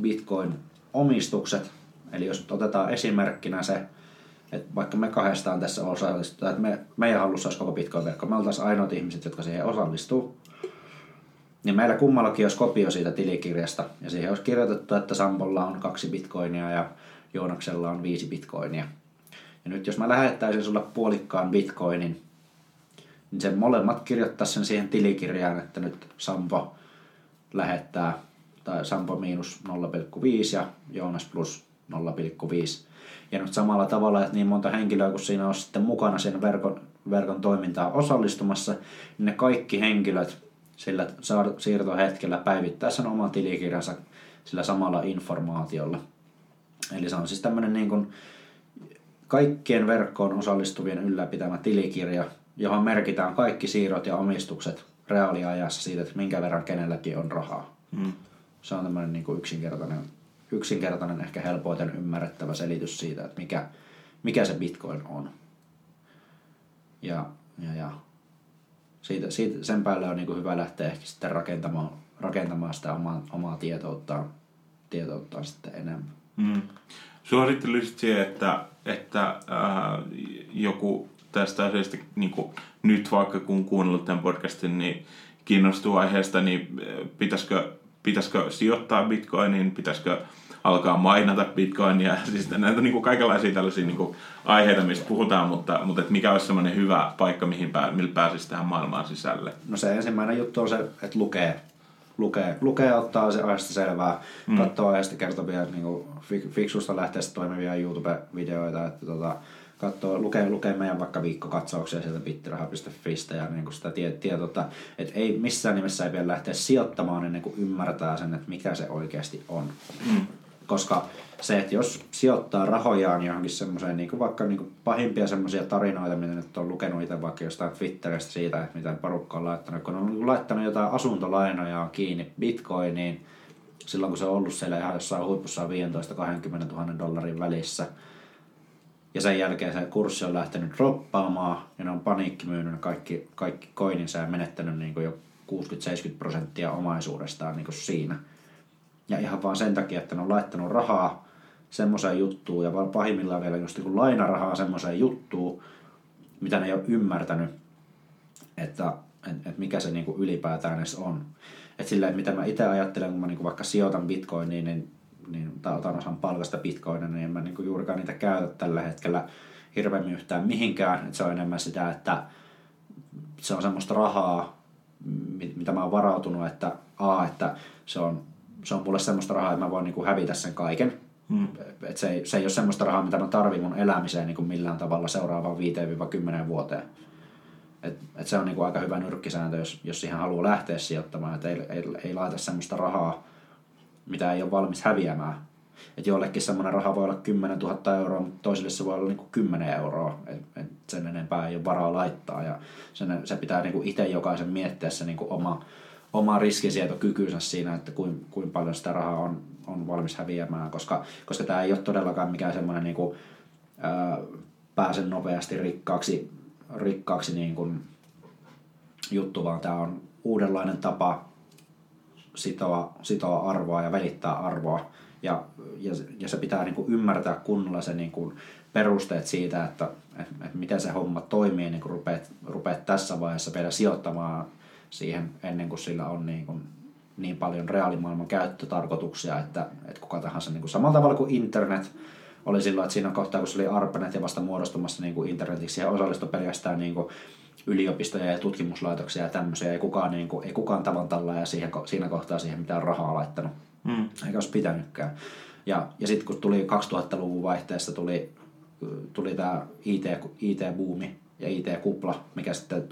Speaker 2: Bitcoin-omistukset. Eli jos otetaan esimerkkinä se et vaikka me kahdestaan tässä osallistutaan, että me, meidän hallussa olisi koko Bitcoin-verkko, me oltaisiin ainoat ihmiset, jotka siihen osallistuu, niin meillä kummallakin olisi kopio siitä tilikirjasta, ja siihen olisi kirjoitettu, että Sampolla on kaksi bitcoinia ja Joonaksella on viisi bitcoinia. Ja nyt jos mä lähettäisin sulle puolikkaan bitcoinin, niin sen molemmat kirjoittaa sen siihen tilikirjaan, että nyt Sampo lähettää, tai Sampo miinus 0,5 ja Joonas plus 0,5. Ja nyt samalla tavalla, että niin monta henkilöä, kun siinä on sitten mukana siinä verkon, verkon toimintaa osallistumassa, niin ne kaikki henkilöt sillä siirtohetkellä päivittää sen oman tilikirjansa sillä samalla informaatiolla. Eli se on siis tämmöinen niin kuin kaikkien verkkoon osallistuvien ylläpitämä tilikirja, johon merkitään kaikki siirrot ja omistukset reaaliajassa siitä, että minkä verran kenelläkin on rahaa. Mm. Se on tämmöinen niin kuin yksinkertainen, yksinkertainen, ehkä helpoiten ymmärrettävä selitys siitä, että mikä, mikä se bitcoin on. Ja, ja, ja siitä, siitä, sen päälle on niin hyvä lähteä ehkä sitten rakentamaan, rakentamaan sitä omaa, omaa tietouttaan, tietouttaan sitten enemmän. Mm.
Speaker 3: Suosittelisit siihen, että, että äh, joku tästä asiasta niin kuin nyt vaikka kun kuunnellut tämän podcastin, niin kiinnostuu aiheesta, niin äh, pitäisikö, pitäisikö sijoittaa bitcoiniin, pitäisikö alkaa mainata bitcoinia, siis näitä niin kuin kaikenlaisia tällaisia niin kuin aiheita, mistä puhutaan, mutta, mutta että mikä olisi semmoinen hyvä paikka, mihin pää, millä pääsisi tähän maailmaan sisälle?
Speaker 2: No se ensimmäinen juttu on se, että lukee. Lukee, lukee ottaa se aiheesta selvää, mm. katsoo aiheesta kertovia niin kuin fiksusta lähteestä toimivia YouTube-videoita, että tota, katsoo, lukee, lukee meidän vaikka viikkokatsauksia sieltä bittiraha.fistä ja niin kuin sitä tie, tietoa, että ei missään nimessä ei vielä lähteä sijoittamaan ennen kuin ymmärtää sen, että mikä se oikeasti on. Mm. Koska se, että jos sijoittaa rahojaan johonkin semmoiseen, niin kuin vaikka niin kuin pahimpia semmoisia tarinoita, mitä nyt on lukenut itse vaikka jostain Twitteristä siitä, että miten porukka on laittanut, kun on laittanut jotain asuntolainoja kiinni bitcoiniin, silloin kun se on ollut siellä ihan jossain huipussa 15-20 000 dollarin välissä, ja sen jälkeen se kurssi on lähtenyt droppaamaan, ja ne on paniikki myynyt kaikki, kaikki koininsa ja menettänyt niin kuin jo 60-70 prosenttia omaisuudestaan niin kuin siinä. Ja ihan vaan sen takia, että ne on laittanut rahaa semmoiseen juttuun ja pahimmillaan vielä just niin lainarahaa semmoiseen juttuun, mitä ne ei ole ymmärtänyt, että et, et mikä se niinku ylipäätään edes on. Että silleen, että mitä mä itse ajattelen, kun mä niinku vaikka sijoitan bitcoiniin, niin, niin, tai otan osan palkasta bitcoinia, niin en mä niinku juurikaan niitä käytä tällä hetkellä hirveämmin yhtään mihinkään. Et se on enemmän sitä, että se on semmoista rahaa, mitä mä oon varautunut, että A, että se on se on mulle semmoista rahaa, että mä voin niinku hävitä sen kaiken. Hmm. Et se, ei, se ei ole semmoista rahaa, mitä mä tarvin mun elämiseen niinku millään tavalla seuraavaan 5-10 vuoteen. Et, et se on niinku aika hyvä nyrkkisääntö, jos, jos siihen haluaa lähteä sijoittamaan. Et ei, ei, ei laita semmoista rahaa, mitä ei ole valmis häviämään. Et jollekin semmoinen raha voi olla 10 000 euroa, mutta toisille se voi olla niinku 10 euroa. Et, et sen enempää ei ole varaa laittaa. Ja sen, se pitää niinku itse jokaisen miettiä se niinku oma, oma riskisietokykynsä siinä, että kuin, kuin paljon sitä rahaa on, on valmis häviämään, koska, koska tämä ei ole todellakaan mikään semmoinen niin kuin, ää, pääsen nopeasti rikkaaksi, rikkaaksi niin kuin juttu, vaan tämä on uudenlainen tapa sitoa, sitoa arvoa ja välittää arvoa. Ja, ja, ja se pitää niin kuin ymmärtää kunnolla se niin kuin perusteet siitä, että, että, että miten se homma toimii, niin kun rupeat, rupeat tässä vaiheessa vielä sijoittamaan siihen ennen kuin sillä on niin, kuin niin paljon reaalimaailman käyttötarkoituksia, että, että kuka tahansa niin kuin samalla tavalla kuin internet oli silloin, että siinä kohtaa, kun se oli ARPANET ja vasta muodostumassa niin kuin internetiksi, siihen osallistui pelkästään niin kuin yliopistoja ja tutkimuslaitoksia ja tämmöisiä. Ei kukaan, niin kuin, ei kukaan tavantalla ja siihen, siinä kohtaa siihen mitään rahaa laittanut. Mm. Eikä olisi pitänytkään. Ja, ja sitten kun tuli 2000-luvun vaihteessa tuli, tuli tämä IT, IT-buumi, ja IT-kupla, mikä sitten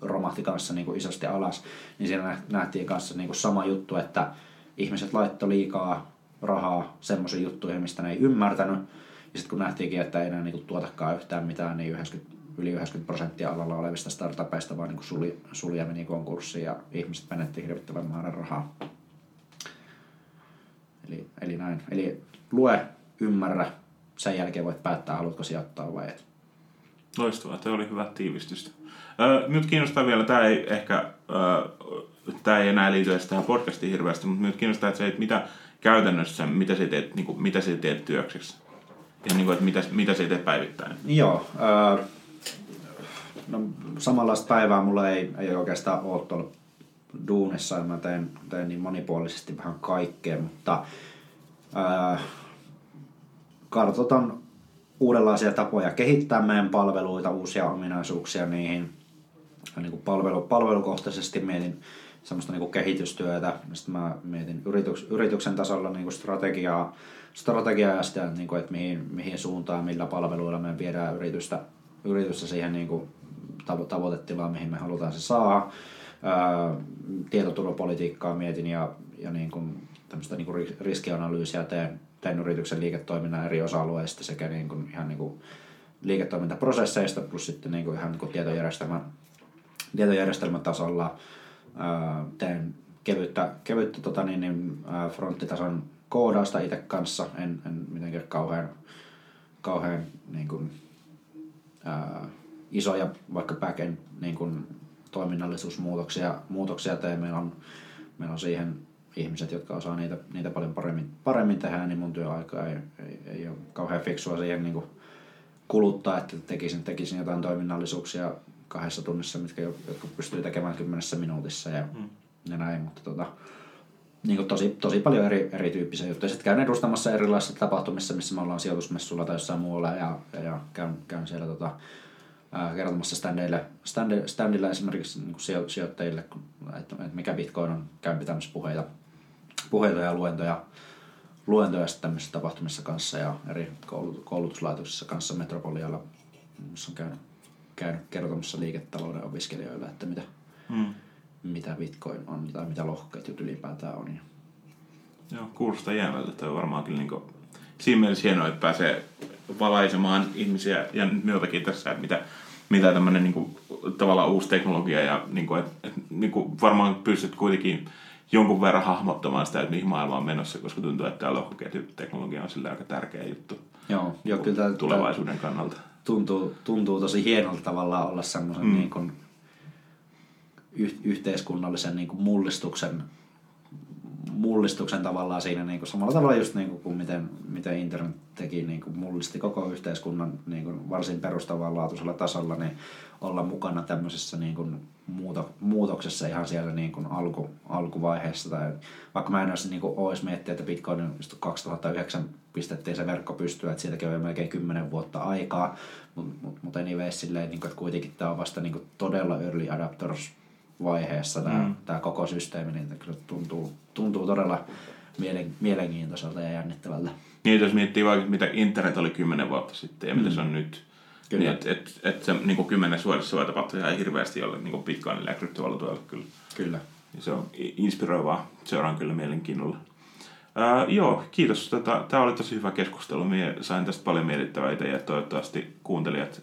Speaker 2: romahti kanssa niin kuin isosti alas, niin siinä nähtiin kanssa niin kuin sama juttu, että ihmiset laittoi liikaa rahaa semmoisiin juttuihin, mistä ne ei ymmärtänyt. Ja sitten kun nähtiinkin, että ei enää niin kuin tuotakaan yhtään mitään, niin 90, yli 90 prosenttia alalla olevista startupeista vaan niin kuin suli, suli ja meni konkurssiin ja ihmiset menetti hirvittävän määrän rahaa. Eli, eli näin. Eli lue, ymmärrä, sen jälkeen voit päättää, haluatko sijoittaa vai et.
Speaker 3: Loistavaa, tämä oli hyvä tiivistystä. Nyt kiinnostaa vielä, tämä ei ehkä, tämä ei enää liity edes tähän podcastiin hirveästi, mutta nyt kiinnostaa, että se, että mitä käytännössä, mitä sä teet, niin kuin, mitä sä teet työkseksi? Ja niin kuin, että mitä, mitä sä teet päivittäin?
Speaker 2: Joo, öö, no samanlaista päivää mulla ei, ei oikeastaan ole tuolla duunissa, mä teen, teen niin monipuolisesti vähän kaikkea, mutta öö, kartoitan uudenlaisia tapoja kehittää meidän palveluita, uusia ominaisuuksia niihin. Niin kuin palvelu, palvelukohtaisesti mietin semmoista niin kuin kehitystyötä. Sitten mä mietin yrityks, yrityksen tasolla niin kuin strategiaa, strategiaa ja sitä, niin kuin, että mihin, mihin suuntaan, millä palveluilla me viedään yritystä, yritystä siihen niin kuin tavoitetilaan, mihin me halutaan se saada. Ää, tietoturvapolitiikkaa mietin ja, ja niin kuin, tämmöistä niin kuin riskianalyysiä teen, teen yrityksen liiketoiminnan eri osa-alueista sekä niin kuin, ihan niin kuin liiketoimintaprosesseista plus sitten niin kuin ihan niin kuin tietojärjestelmän, tietojärjestelmän tasolla ää, teen kevyttä, kevyttä tota niin, niin, fronttitason koodausta itse kanssa, en, en mitenkään kauhean, kauhean niin kuin, ää, isoja vaikka backend niin kuin, toiminnallisuusmuutoksia muutoksia tee. Meillä on, meillä on siihen ihmiset, jotka osaa niitä, niitä paljon paremmin, paremmin tehdä, niin mun työaika ei, ei, ei ole kauhean fiksua siihen niin kuin kuluttaa, että tekisin, tekisin jotain toiminnallisuuksia kahdessa tunnissa, mitkä, jotka pystyy tekemään kymmenessä minuutissa ja, mm. ja näin, mutta tota, niin kuin tosi, tosi paljon eri, erityyppisiä juttuja. Sitten käyn edustamassa erilaisissa tapahtumissa, missä me ollaan sijoitusmessulla tai jossain muualla ja, ja, käyn, käyn siellä tota, ää, kertomassa standeille, stande, standilla esimerkiksi niin kuin sijoittajille, että, että mikä Bitcoin on, käyn pitämässä puheita, puheita ja luentoja, luentoja tämmöisissä tapahtumissa kanssa ja eri koulutuslaitoksissa kanssa Metropolialla, missä on käynyt, käynyt kertomassa liiketalouden opiskelijoille, että mitä, hmm. mitä Bitcoin on tai mitä lohkoketjut ylipäätään on.
Speaker 3: Joo, kuulostaa jäävältä. On varmaan kyllä niin kuin, siinä mielessä hienoa, että pääsee valaisemaan ihmisiä ja minultakin tässä, että mitä, mitä tämmöinen niin kuin, tavallaan uusi teknologia ja niin kuin, että, että, niin kuin, varmaan pystyt kuitenkin jonkun verran hahmottamaan sitä, että mihin maailma on menossa, koska tuntuu, että tämä lohkoketjuteknologia on sillä aika tärkeä juttu
Speaker 2: Joo, jo, kyllä tämä,
Speaker 3: tulevaisuuden kannalta.
Speaker 2: Tuntuu, tuntuu tosi hienolta tavallaan olla semmoisen mm. niin kuin, yh, yhteiskunnallisen niin kuin mullistuksen mullistuksen tavallaan siinä niin kuin samalla tavalla just niin kuin, kuin miten, miten internet teki, niin kuin mullisti koko yhteiskunnan niin kuin varsin perustavanlaatuisella tasolla, niin olla mukana tämmöisessä niin kuin muuto, muutoksessa ihan siellä niin kuin alku, alkuvaiheessa. Tai vaikka mä en olisi, niin kuin, olisi miettiä, että Bitcoin 2009 pistettiin se verkko pystyä, että siitäkin on melkein 10 vuotta aikaa, mutta mut, mut anyways silleen, niin kuin, että kuitenkin tämä on vasta niin kuin todella early adapters vaiheessa tämä, mm. tämä koko systeemi, niin kyllä tuntuu, tuntuu todella mielen, mielenkiintoiselta ja jännittävältä.
Speaker 3: Niin, jos miettii vaikka mitä internet oli kymmenen vuotta sitten ja mm. mitä se on nyt, Kyllä. Niin, että et, et se niin kuin kymmenessä vuodessa voi tapahtua ihan hirveästi jolle niin Bitcoinille ja kryptovaluutoille kyllä.
Speaker 2: Kyllä.
Speaker 3: Ja se on inspiroivaa. Seuraan kyllä mielenkiinnolla. Ää, joo, kiitos. Tota, Tämä oli tosi hyvä keskustelu. Minä sain tästä paljon mietittävää itse ja toivottavasti kuuntelijat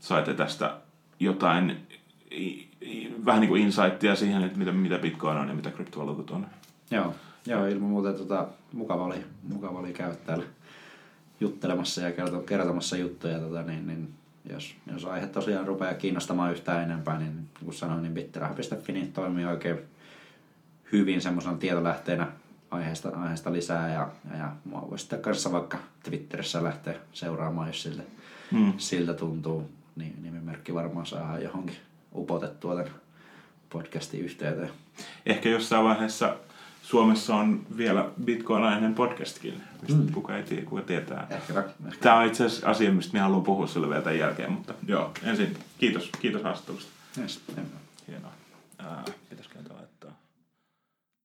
Speaker 3: saitte tästä jotain vähän niin kuin insightia siihen, että mitä, mitä Bitcoin on ja mitä kryptovaluutat on.
Speaker 2: Joo, joo ilman muuta tota, mukava, oli, mukava oli käydä täällä juttelemassa ja kertomassa juttuja. Tota, niin, niin, jos, jos aihe tosiaan rupeaa kiinnostamaan yhtään enempää, niin, kuin sanoin, niin bitteraha.fi niin toimii oikein hyvin semmoisena tietolähteenä aiheesta, aiheesta lisää ja, ja, ja mua voi sitten kanssa vaikka Twitterissä lähteä seuraamaan, jos siltä, mm. siltä tuntuu. Niin, nimimerkki varmaan saa johonkin upotettua tämän podcastin yhteyteen.
Speaker 3: Ehkä jossain vaiheessa Suomessa on vielä Bitcoin-aiheinen podcastkin, mistä mm. kuka ei tiedä, kuka tietää. Ehkä, ehkä. Tämä on itse asiassa asia, mistä minä haluan puhua sille vielä tämän jälkeen, mutta joo, ensin kiitos, kiitos haastattelusta.
Speaker 2: Yes,
Speaker 3: Hienoa.